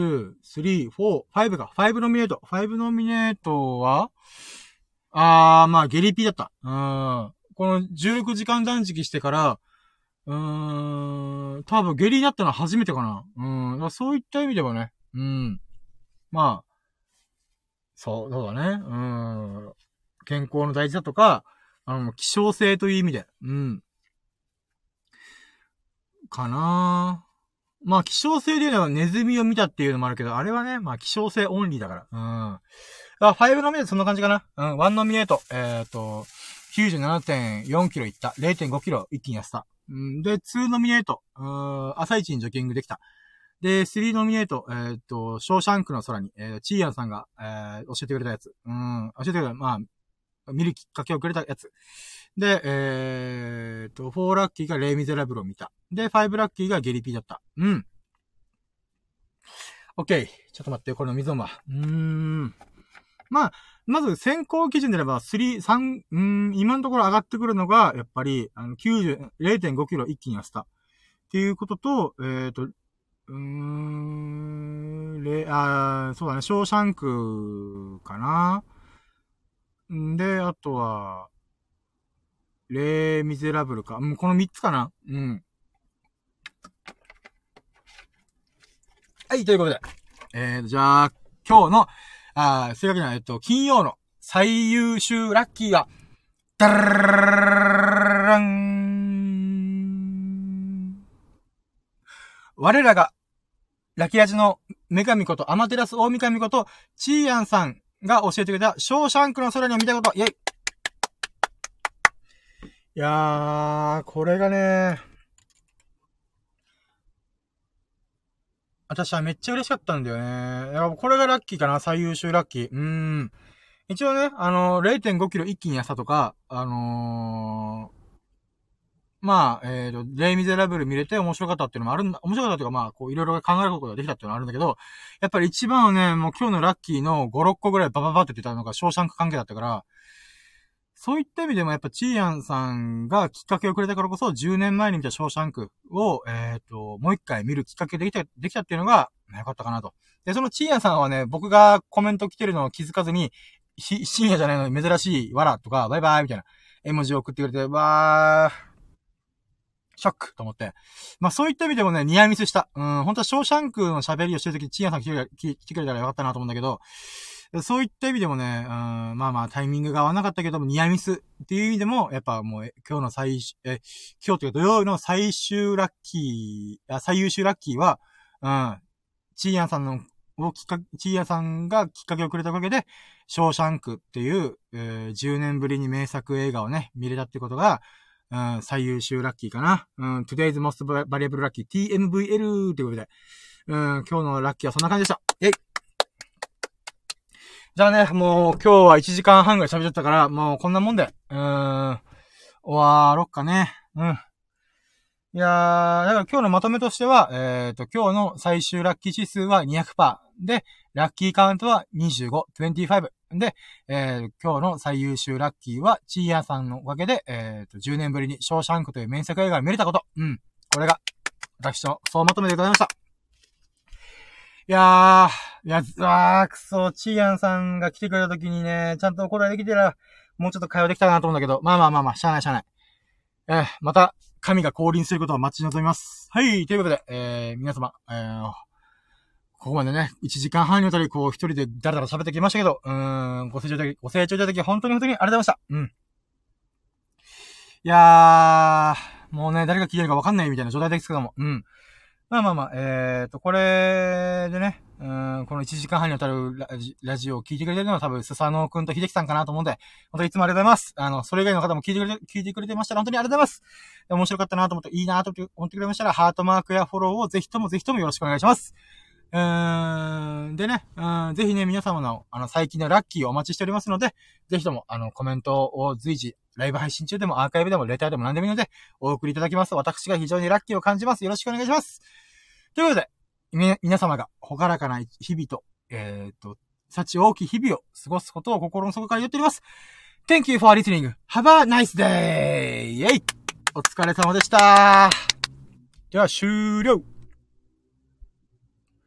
2、3、4、5か。5ノミネート。5ノミネートはあー、まあ、ゲリピーだった。うん。この16時間断食してから、うーん、多分ゲリになったのは初めてかな。うん。そういった意味ではね、うん。まあ、そう、そうだね。うん。健康の大事だとか、あの、希少性という意味で、うん。かなまあ、希少性で言うのはネズミを見たっていうのもあるけど、あれはね、まあ、希少性オンリーだから。うん。あ、5ノミネートそんな感じかな？うん、1ノミネート。えっ、ー、と、97.4キロいった。0.5キロ一気に痩せた。うん、で、2ノミネート。うん、朝一にジョギングできた。で、3ノミネート。えっ、ー、と、ショーシャンクの空に、えー、チーヤンさんが、えー、教えてくれたやつ。うん、教えてくれた、まあ、見るきっかけをくれたやつ。で、えー、と、4ラッキーがレイ・ミゼラブルを見た。で、5ラッキーがゲリピーだった。うん。オッケー。ちょっと待って、この溝は。うーん。まあ、まず先行基準であれば、3、3、うん、今のところ上がってくるのが、やっぱり、あの、90、0.5キロ一気に痩せた。っていうことと、えっ、ー、と、うーん、レ、あそうだね、ショーシャンクかな。んで、あとは、レー・ミゼラブルか。もう、この3つかな。うん。はい、ということで。えー、じゃあ、今日の、あそういうわけでは、えっと、金曜の最優秀ラッキーは、ダラン我らが、ラキラジの女神こと、アマテラス大神こと、チーアンさんが教えてくれた、ショーシャンクの空にを見たこと、イェイいやー、これがね、私はめっちゃ嬉しかったんだよね。やこれがラッキーかな最優秀ラッキー。うーん。一応ね、あのー、0.5キロ一気に痩せたとか、あのー、まあ、えっ、ー、と、レイ・ミゼラブル見れて面白かったっていうのもあるんだ、面白かったっていうか、まあ、こう、いろいろ考えることができたっていうのはあるんだけど、やっぱり一番はね、もう今日のラッキーの5、6個ぐらいバババって言ってたのが、ショーシャンク関係だったから、そういった意味でもやっぱチーアンさんがきっかけをくれたからこそ、10年前に見たショーシャンクを、えっ、ー、と、もう一回見るきっかけできた、できたっていうのが、よかったかなと。で、そのチーアンさんはね、僕がコメント来てるのを気づかずに、し、深夜じゃないのに珍しい、わらとか、バイバイみたいな絵文字を送ってくれて、わー、ショックと思って。まあそういった意味でもね、ニアミスした。うん、本当はショーシャンクの喋りをしてるとき、チーアンさん来て来てくれたらよかったなと思うんだけど、そういった意味でもね、うん、まあまあタイミングが合わなかったけども、ニアミスっていう意味でも、やっぱもう今日の最終、え、今日というか土曜日の最終ラッキー、あ最優秀ラッキーは、うん、チーヤンさんの、をきっかけ、チーヤンさんがきっかけをくれたおかげで、ショーシャンクっていう、えー、10年ぶりに名作映画をね、見れたってことが、うん、最優秀ラッキーかな。うん、Today's Most Valuable Lucky TMVL ということで、うん、今日のラッキーはそんな感じでした。えいじゃあね、もう今日は1時間半ぐらい喋っちゃったから、もうこんなもんで、うん、終わろっかね。うん。いやー、だから今日のまとめとしては、えっ、ー、と、今日の最終ラッキー指数は200%。で、ラッキーカウントは25、25。で、えー、今日の最優秀ラッキーは、チーヤさんのおかげで、えっ、ー、と、10年ぶりにショーシャンクという名作映画を見れたこと。うん。これが、私の総まとめでございました。いやー、いや、あー、くそ、チーアンさんが来てくれた時にね、ちゃんとこれできてたら、もうちょっと会話できたなと思うんだけど、まあまあまあまあ、しゃあないしゃあない。えー、また、神が降臨することを待ち望みます。はい、ということで、えー、皆様、えー、ここまでね、1時間半にわたり、こう、一人でだらだら喋ってきましたけど、うーん、ご清聴いただき、ご清聴いただき、本当に本当にありがとうございました。うん。いやー、もうね、誰が聞いてるかわかんないみたいな状態ですけども、うん。まあまあまあ、えーと、これでね、うん、この1時間半にわたるラジオを聞いてくれてるのは多分、スサノオくんと秀樹さんかなと思うんで、本当にいつもありがとうございます。あの、それ以外の方も聞いてくれて、聞いてくれてましたら本当にありがとうございます。面白かったなと思って、いいなと思ってくれましたら、ハートマークやフォローをぜひともぜひともよろしくお願いします。うーん、でね、うん、ぜひね、皆様の、あの、最近のラッキーをお待ちしておりますので、ぜひとも、あの、コメントを随時、ライブ配信中でもアーカイブでもレターでも何でもいいので、お送りいただきます私が非常にラッキーを感じます。よろしくお願いします。ということで、み、皆様が、ほからかな日々と、えー、っと、幸大きい日々を過ごすことを心の底から言っております。Thank you for listening. Have a nice day! イェイお疲れ様でしたでは終了